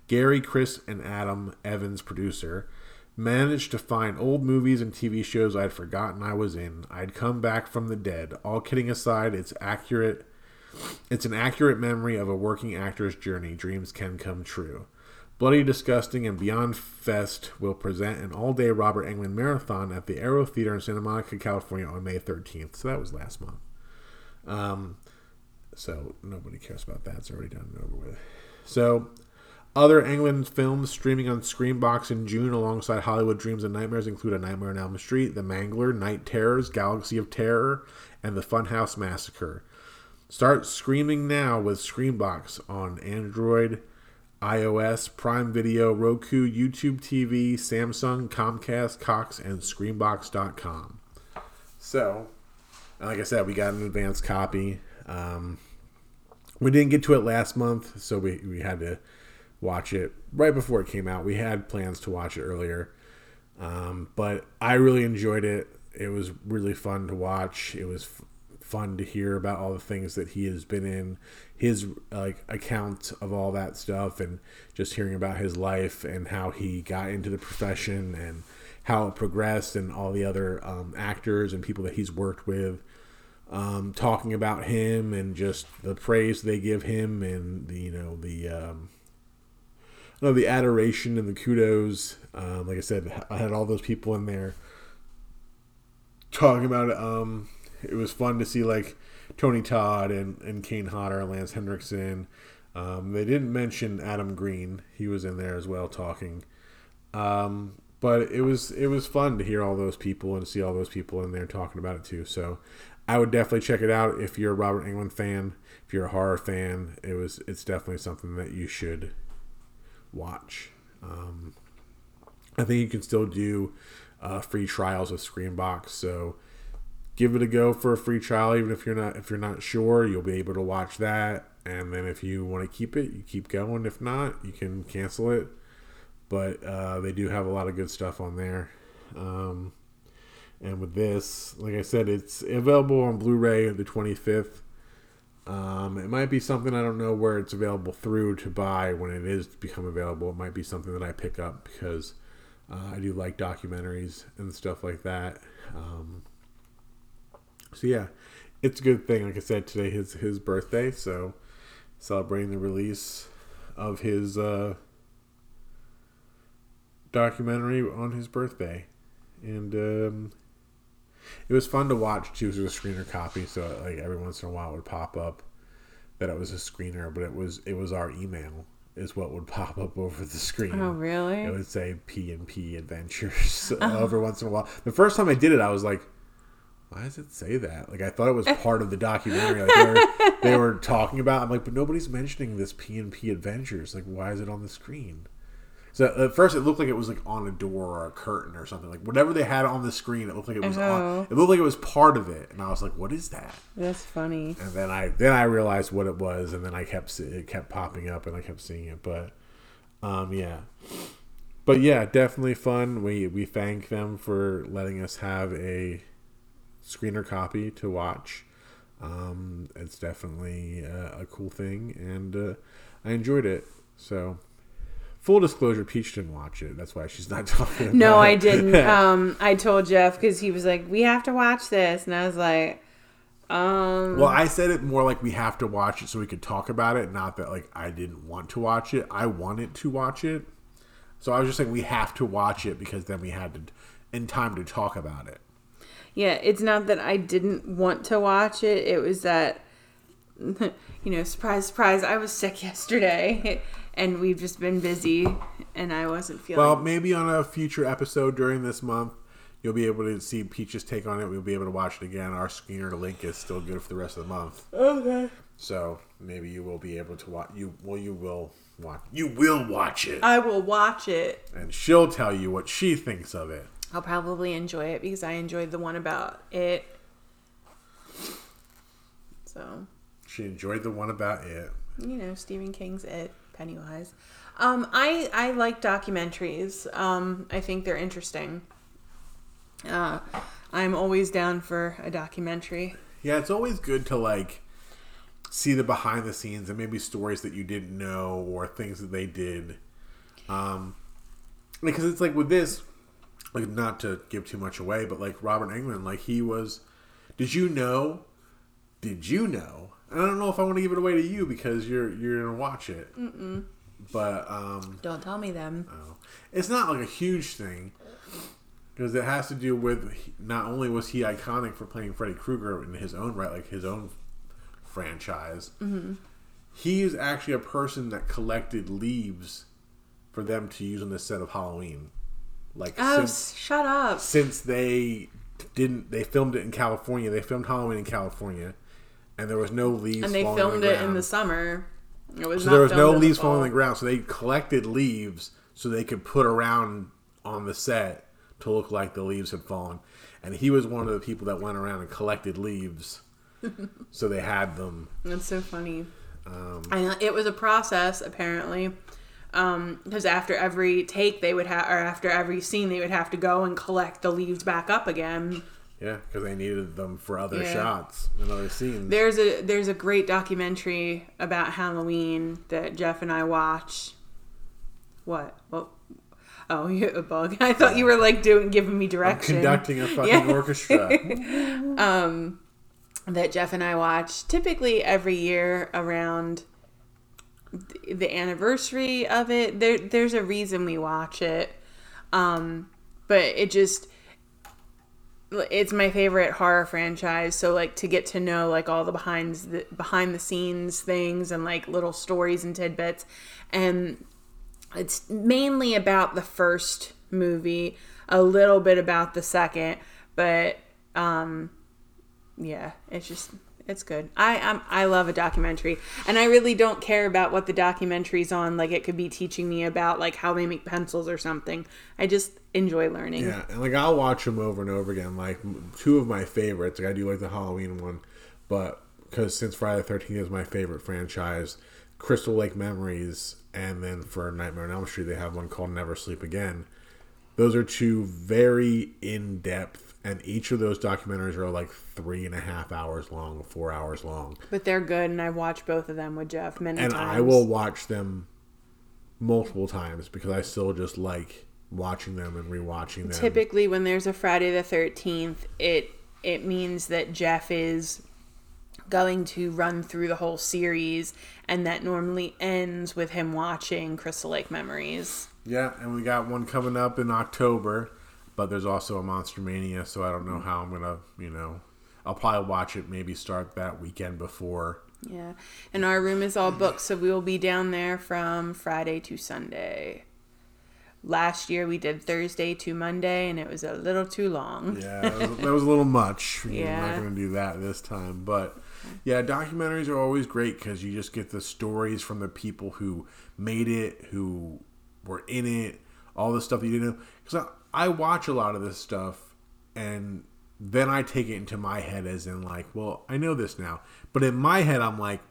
Gary, Chris, and Adam Evans, producer, managed to find old movies and TV shows I'd forgotten I was in. I'd come back from the dead. All kidding aside, it's accurate it's an accurate memory of a working actor's journey. Dreams can come true. Bloody Disgusting and Beyond Fest will present an all day Robert Englund marathon at the Aero Theater in Santa Monica, California on May 13th. So that was last month. Um, so nobody cares about that. It's already done and over with. So other Englund films streaming on Screambox in June alongside Hollywood Dreams and Nightmares include A Nightmare on Elm Street, The Mangler, Night Terrors, Galaxy of Terror, and The Funhouse Massacre. Start streaming now with Screambox on Android, iOS, Prime Video, Roku, YouTube TV, Samsung, Comcast, Cox, and Screambox.com. So, like I said, we got an advanced copy. Um, we didn't get to it last month, so we, we had to watch it right before it came out. We had plans to watch it earlier, um, but I really enjoyed it. It was really fun to watch. It was fun to hear about all the things that he has been in, his like account of all that stuff, and just hearing about his life and how he got into the profession and how it progressed, and all the other um, actors and people that he's worked with. Um, talking about him and just the praise they give him and the you know the um, no, the adoration and the kudos. Um, like I said, I had all those people in there talking about. Um, it was fun to see like Tony Todd and, and Kane Hodder, Lance Henriksen. Um, they didn't mention Adam Green. He was in there as well talking. Um, but it was it was fun to hear all those people and see all those people in there talking about it too. So I would definitely check it out if you're a Robert Englund fan. If you're a horror fan, it was it's definitely something that you should watch. Um, I think you can still do uh, free trials with Screambox, so give it a go for a free trial. Even if you're not if you're not sure, you'll be able to watch that. And then if you want to keep it, you keep going. If not, you can cancel it. But uh, they do have a lot of good stuff on there. Um, and with this, like I said, it's available on Blu-ray the 25th. Um, it might be something I don't know where it's available through to buy when it is become available. It might be something that I pick up because uh, I do like documentaries and stuff like that. Um, so yeah, it's a good thing. Like I said, today is his birthday, so celebrating the release of his uh, documentary on his birthday, and um, it was fun to watch too. It was a screener copy, so like every once in a while it would pop up that it was a screener, but it was it was our email is what would <laughs> pop up over the screen. Oh, really? It would say P and P Adventures oh. <laughs> every once in a while. The first time I did it, I was like, "Why does it say that?" Like I thought it was <laughs> part of the documentary. Like they were, they were talking about. I'm like, but nobody's mentioning this P and P Adventures. Like, why is it on the screen? So at first it looked like it was like on a door or a curtain or something. Like whatever they had on the screen, it looked like it was oh. on. It looked like it was part of it, and I was like, "What is that?" That's funny. And then I then I realized what it was, and then I kept it kept popping up, and I kept seeing it. But um, yeah, but yeah, definitely fun. We we thank them for letting us have a screener copy to watch. Um, it's definitely uh, a cool thing, and uh, I enjoyed it. So Full disclosure, Peach didn't watch it. That's why she's not <laughs> talking. no, I didn't. <laughs> um, I told Jeff because he was like, "We have to watch this," and I was like, um. Well, I said it more like we have to watch it so we could talk about it, not that like I didn't want to watch it. I wanted to watch it, so I was just saying we have to watch it because then we had to in time to talk about it. Yeah, it's not that I didn't want to watch it. It was that, <laughs> you know, surprise, surprise, I was sick <laughs> yesterday and we've just been busy and I wasn't feeling Well, maybe on a future episode during this month you'll be able to see Peach's take on it. We'll be able to watch it again. Our screener link is still good for the rest of the month. Okay. So maybe you will be able to watch you well you will watch you will watch it. I will watch it. And she'll tell you what she thinks of it. I'll probably enjoy it because I enjoyed the one about it. So she enjoyed the one about it. You know, Stephen King's It. Pennywise. Um, I I like documentaries. Um, I think they're interesting. Uh, I'm always down for a documentary. Yeah, it's always good to like see the behind the scenes and maybe stories that you didn't know or things that they did. Um, because it's like with this, like not to give too much away, but like Robert Englund, like he was. Did you know? Did you know And I don't know if I want to give it away to you because you're you're gonna watch it. Mm-mm. But um, don't tell me them. Oh, it's not like a huge thing because it has to do with not only was he iconic for playing Freddy Krueger in his own right, like his own franchise. Mm-hmm. He is actually a person that collected leaves for them to use on the set of Halloween. Like, oh, since, shut up! Since they didn't, they filmed it in California. They filmed Halloween in California and there was no leaves. and they filmed the it in the summer. It was So there was no filmed in the leaves falling on the ground, so they collected leaves so they could put around on the set to look like the leaves had fallen. And he was one of the people that went around and collected leaves, <laughs> so they had them. That's so funny. Um, And it was a process apparently, because after every take they would have, or after every scene they would have to go and collect the leaves back up again. yeah, because they needed them for other Yeah. shots and other scenes. There's a there's a great documentary about Halloween that Jeff and I watch. What? What? Oh, <laughs> you a bug. I thought you were like doing giving me direction. Conducting a <laughs> fucking Yeah. orchestra. <laughs> Um, that Jeff and I watch typically every year around the anniversary of it. There, there's a reason we watch it, um, but it just it's my favorite horror franchise. So like to get to know like all the behind the behind the scenes things and like little stories and tidbits, and it's mainly about the first movie, a little bit about the second, but um yeah, it's just it's good. I um, I love a documentary, and I really don't care about what the documentary's on. Like it could be teaching me about like how they make pencils or something. I just enjoy learning. Yeah, and like I'll watch them over and over again. Like two of my favorites. Like I do like the Halloween one, but because since Friday the Thirteenth is my favorite franchise, Crystal Lake Memories, and then for Nightmare on Elm Street they have one called Never Sleep Again. Those are two very in depth, and each of those documentaries are like three and a half hours long, four hours long, But they're good, and I've watched both of them with Jeff many and times. And I will watch them multiple times because I still just like watching them and rewatching them. Typically, when there's a Friday the Thirteenth, it it means that Jeff is going to run through the whole series, and that normally ends with him watching Crystal Lake Memories. Yeah, and we got one coming up in October, but there's also a Monster Mania, so I don't know mm. how I'm gonna, you know, I'll probably watch it. Maybe start that weekend before. Yeah, and our room is all booked, so we will be down there from Friday to Sunday. Last year we did Thursday to Monday, and it was a little too long. Yeah, that was, that was a little much. <laughs> We're Yeah. not gonna do that this time, but yeah, documentaries are always great because you just get the stories from the people who made it, who were in it, all the stuff that you didn't know. Because I, watch a lot of this stuff, and then I take it into my head as in like, well, I know this now, but in my head I'm like,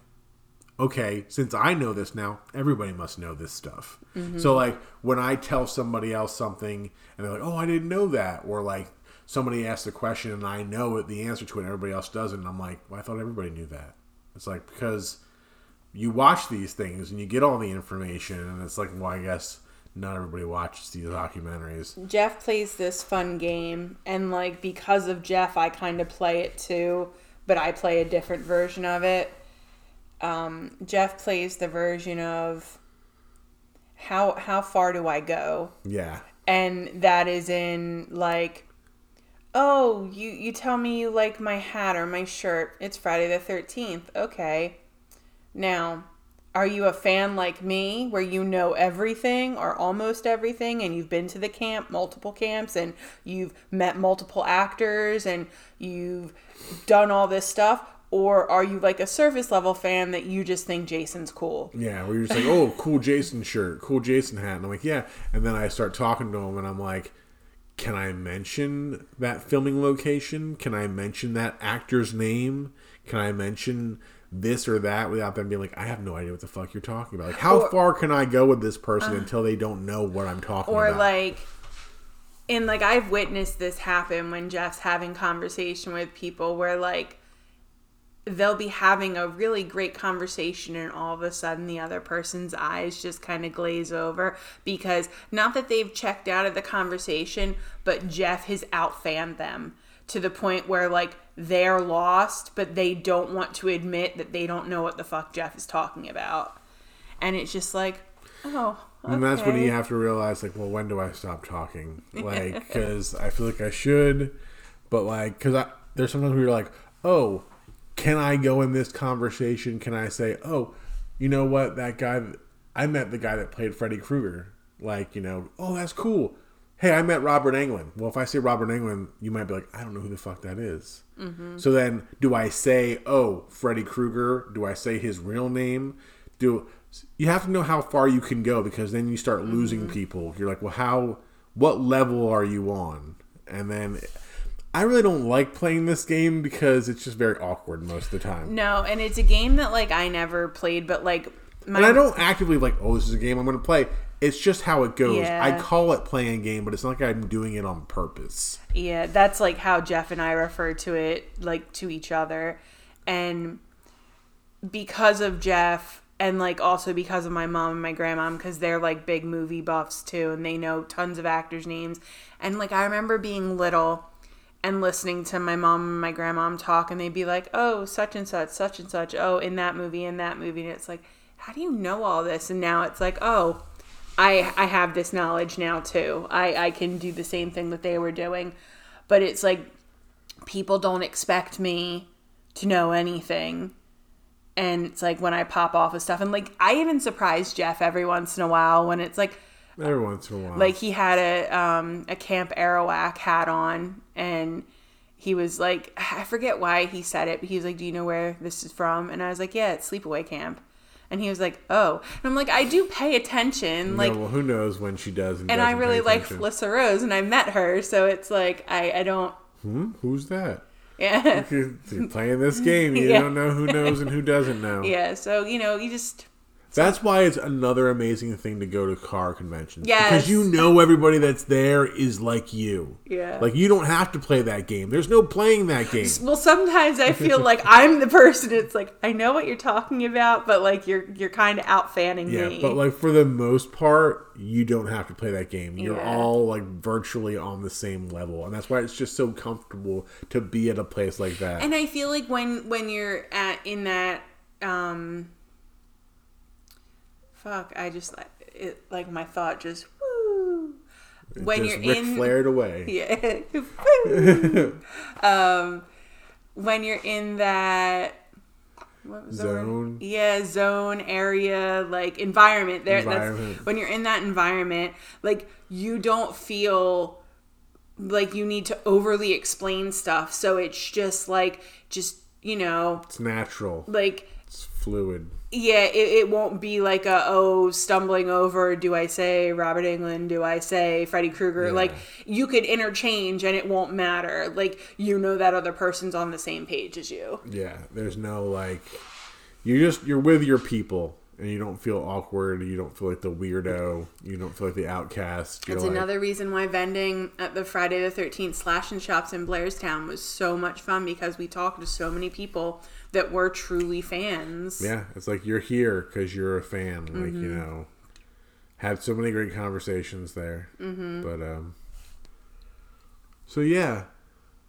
okay, since I know this now, everybody must know this stuff. So mm-hmm. like when I tell somebody else something and they're like, "Oh, I didn't know that," or like somebody asks a question and I know it, the answer to it, and everybody else doesn't, and I'm like, well, I thought everybody knew that. It's like because you watch these things and you get all the information, and it's like, well, I guess not everybody watches these documentaries. Jeff plays this fun game, and like because of Jeff, I kind of play it too, but I play a different version of it. Um, Jeff plays the version of how how far do I go, Yeah, and that is in like, oh, you you tell me you like my hat or my shirt. It's Friday the thirteenth. Okay, now. Are you a fan like me where you know everything or almost everything and you've been to the camp, multiple camps, and you've met multiple actors and you've done all this stuff? Or are you like a surface level fan that you just think Jason's cool? yeah. Where you're just like, oh, cool Jason shirt, cool Jason hat, and I'm like, yeah. And then I start talking to him, and I'm like, can I mention that filming location? Can I mention that actor's name? Can I mention this or that without them being like, I have no idea what the fuck you're talking about? Like, how Or- far can I go with this person uh. until they don't know what I'm talking or about? Or like and like I've witnessed this happen when Jeff's having conversation with people where like they'll be having a really great conversation and all of a sudden the other person's eyes just kind of glaze over because not that they've checked out of the conversation but Jeff has outfanned them to the point where like they're lost but they don't want to admit that they don't know what the fuck Jeff is talking about and it's just like oh And that's when you have to realize, like, well, when do I stop talking? Like, <laughs> because I feel like I should, but like, because I there's sometimes where you're like, oh, can I go in this conversation? Can I say, oh, you know what, that guy, I met the guy that played Freddy Krueger. Like, you know, oh, that's cool. Hey, I met Robert Englund. Well, if I say Robert Englund, you might be like, I don't know who the fuck that is. Mm-hmm. So then, do I say, oh, Freddy Krueger? Do I say his real name? Do you have to know how far you can go because then you start losing Mm-hmm. people. You're like, well, how? What level are you on? And then. I really don't like playing this game because it's just very awkward most of the time. No, and it's a game that like I never played, but like my And I don't actively like, oh, this is a game I'm going to play. It's just how it goes. Yeah. I call it playing a game, but it's not like I'm doing it on purpose. Yeah, that's like how Jeff and I refer to it, like to each other. And because of Jeff, and like also because of my mom and my grandmom, because they're like big movie buffs too, and they know tons of actors' names. And like I remember being little and listening to my mom and my grandmom talk, and they'd be like, oh, such and such, such and such, oh, in that movie, in that movie. And it's like, how do you know all this? And now it's like, oh, I I have this knowledge now too. I I can do the same thing that they were doing, but it's like people don't expect me to know anything. And it's like when I pop off of stuff, and like I even surprise Jeff every once in a while when it's like Every once in a while. like he had a um a Camp Arawak hat on, and he was like I forget why he said it, but he was like, "Do you know where this is from?" And I was like, "Yeah, it's Sleepaway Camp." And he was like, "Oh," and I'm like, "I do pay attention, like." no, well, who knows when she does and, and I really like. Felissa Rose, and I met her, so it's like I, I don't, Hmm? Who's that? yeah, You're you're playing this game. You <laughs> Yeah. don't know who knows and who doesn't know. yeah. So you know, you just That's why it's another amazing thing to go to car conventions. Yes. Because you know everybody that's there is like you. Yeah. Like you don't have to play that game. There's no playing that game. well, sometimes I feel <laughs> like I'm the person. It's like I know what you're talking about, but like you're you're kind of out fanning Yeah, me. but like for the most part, you don't have to play that game. You're Yeah. all like virtually on the same level, and that's why it's just so comfortable to be at a place like that. And I feel like when when you're at in that um fuck, I just it like my thought just woo when just you're Ric in flared away. <laughs> yeah um when you're in that what was the? Zone. yeah zone area like environment there Environment. that's when you're in that environment like you don't feel like you need to overly explain stuff so it's just like just you know It's natural. like It's fluid. Yeah it, it won't be like a oh stumbling over do i say robert englund do i say freddy krueger Yeah. like you could interchange and it won't matter like you know that other person's on the same page as you Yeah, there's no like you just you're with your people and you don't feel awkward, you don't feel like the weirdo, you don't feel like the outcast. That's like, another reason why vending at the Friday the 13th slash and shops in Blairstown was so much fun because we talked to so many people that were truly fans. Yeah, it's like you're here because you're a fan. Like Mm-hmm. you know, had so many great conversations there. Mm-hmm. But um, so yeah,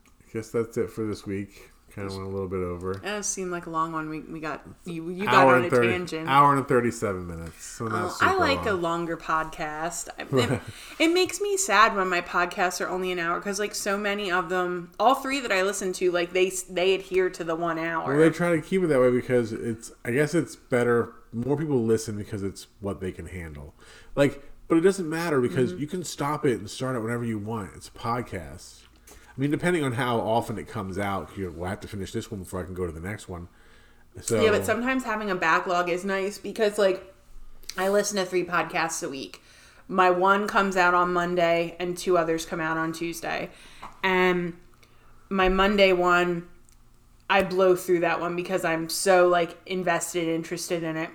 I guess that's it for this week. Kind of went a little bit over. It seemed like a long one. We, we got you you got on a 30, tangent. hour and thirty-seven minutes. So Oh, super I like a longer podcast. <laughs> It, it makes me sad when my podcasts are only an hour because like so many of them, all three that I listen to, like they they adhere to the one hour. Well, they try to keep it that way because it's. I guess it's better. More people listen because it's what they can handle. Like, but it doesn't matter because Mm-hmm. you can stop it and start it whenever you want. It's a podcast. I mean, depending on how often it comes out, you will have to finish this one before I can go to the next one. So Yeah, but sometimes having a backlog is nice because like I listen to three podcasts a week. My one comes out on Monday and two others come out on Tuesday. And my Monday one I blow through that one because I'm so like invested, interested in it.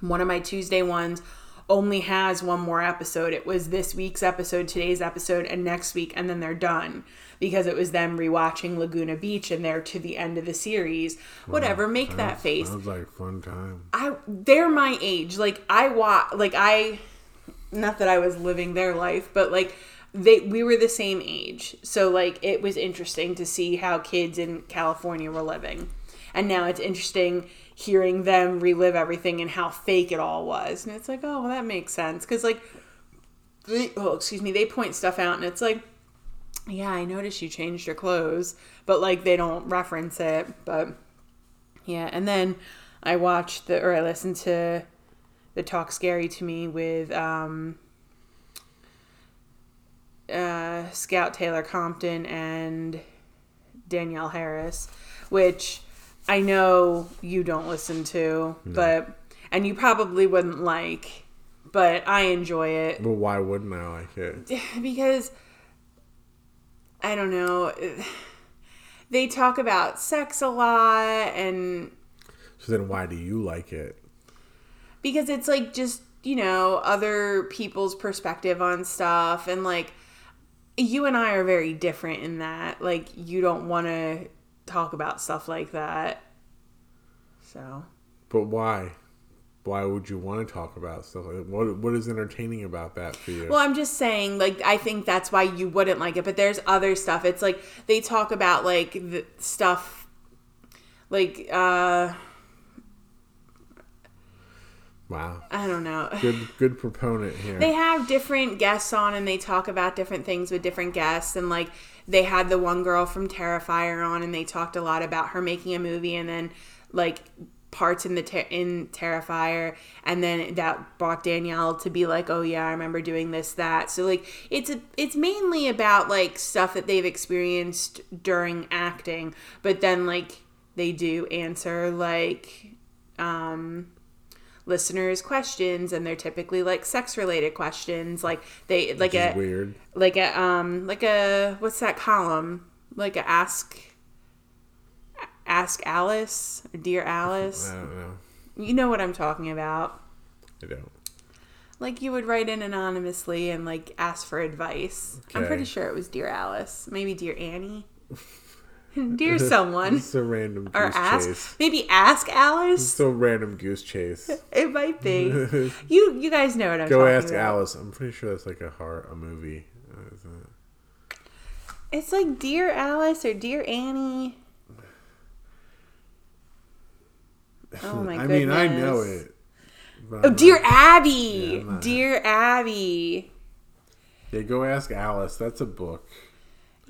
One of my Tuesday ones only has one more episode. It was this week's episode, today's episode, and next week, and then they're done because it was them rewatching Laguna Beach and they're to the end of the series. Whatever, make that face. Sounds like fun time. I they're my age. Like I watch like I not that I was living their life, but like they we were the same age. So like it was interesting to see how kids in California were living. And now it's interesting hearing them relive everything and how fake it all was. And it's like, oh, well, that makes sense. Cuz like they, oh, excuse me, they point stuff out and it's like yeah, I noticed you changed your clothes, but like they don't reference it, but yeah, and then I watched the or I listened to the Talk Scary to Me with um uh, Scout Taylor Compton and Danielle Harris, which I know you don't listen to, but and you probably wouldn't like, but I enjoy it Well, why wouldn't I like it? <laughs> because I don't know. They talk about sex a lot and So then, why do you like it? because it's like just you know other people's perspective on stuff and like you and i are very different in that like you don't want to talk about stuff like that so But why? Why would you want to talk about stuff like that? What What is entertaining about that for you? well i'm just saying like i think that's why you wouldn't like it but there's other stuff it's like they talk about like the stuff like uh wow, i don't know <laughs> good good proponent here. they have different guests on and they talk about different things with different guests and like they had the one girl from terrifier on and they talked a lot about her making a movie and then like parts in the ter- in terrifier and then that brought danielle to be like oh yeah i remember doing this that. So like it's a, it's mainly about like stuff that they've experienced during acting but then like they do answer like um listeners questions and they're typically like sex related questions like they like a weird. like a um like a what's that column? Like a ask ask alice or dear alice I don't know. you know what i'm talking about. I don't. like you would write in anonymously and like ask for advice. I'm pretty sure it was dear alice. Maybe dear annie <laughs> <laughs> dear someone It's a random goose or ask chase. maybe ask alice It's a random goose chase. <laughs> it might be <laughs> you you guys know what i'm Go ask about. Alice. I'm pretty sure that's like a heart a movie. It's like Dear Alice or Dear Annie. Oh my god. I mean, I know it. Oh, Dear not- Abby. Yeah, Dear Abby. Yeah, go ask Alice. That's a book.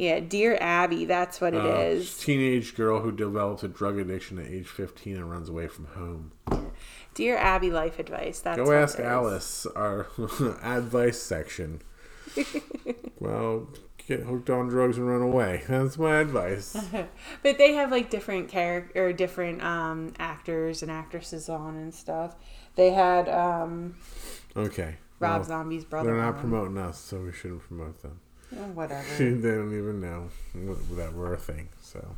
Yeah, Dear Abby. That's what it Uh, is. Teenage girl who develops a drug addiction at age 15 and runs away from home. Dear Abby life advice. That's Go ask. Alice, our <laughs> advice section. <laughs> well, get hooked on drugs and run away. That's my advice. <laughs> But they have like different character or different um, actors and actresses on and stuff. They had um, Okay. Rob well, Zombie's brother. They're not on. promoting us, so we shouldn't promote them. Whatever. <laughs> they don't even know that we're a thing. So,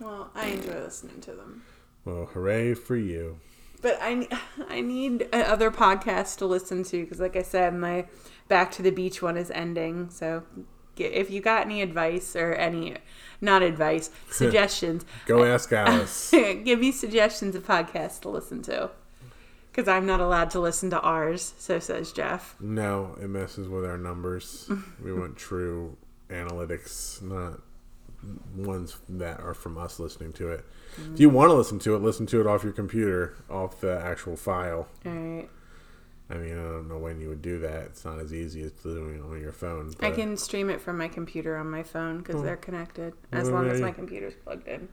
well, I enjoy listening to them. well, hooray for you. But I, I need other podcasts to listen to because, like I said, my Back to the Beach one is ending. So get, if you got any advice or any, not advice, <laughs> suggestions, Go uh, ask Alice. <laughs> give me suggestions of podcasts to listen to. Because I'm not allowed to listen to ours, so says Jeff. no, it messes with our numbers. we want <laughs> true analytics, not ones that are from us listening to it. If you want to listen to it, listen to it off your computer, off the actual file. All right. I mean, I don't know when you would do that. It's not as easy as doing it on your phone. I can stream it from my computer on my phone because they're connected, as Well, long as you- my computer's plugged in.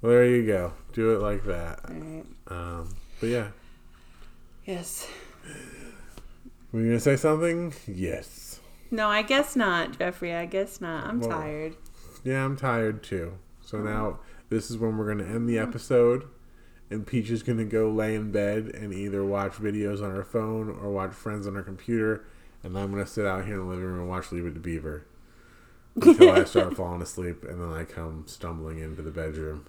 Well, there you go. Do it like that. All right. Um, but yeah, Yes. were you gonna say something? Yes. No, I guess not, Jeffrey. I guess not. I'm Well, tired. Yeah, I'm tired too. So oh. now this is when we're gonna end the oh. episode, and Peach is gonna go lay in bed and either watch videos on her phone or watch Friends on her computer, and I'm gonna sit out here in the living room and watch Leave It to Beaver until I start <laughs> falling asleep, and then I come stumbling into the bedroom.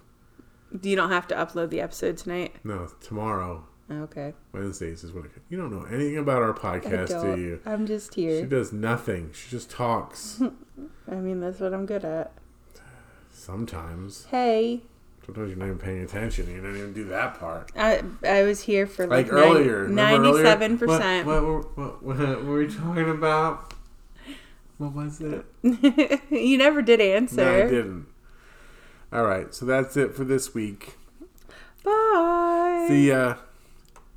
You don't have to upload the episode tonight. No, tomorrow, Okay. Wednesdays is when it, you don't know anything about our podcast, do you? I'm just here. She does nothing. She just talks. <laughs> I mean, that's what I'm good at. Sometimes. Hey, Sometimes you're not even paying attention. You don't even do that part. I I was here for Like like, earlier. ninety-seven percent. What, what, what, what, what were we talking about? What was it? <laughs> You never did No, I didn't. All right, so that's it for this week. Bye. See ya.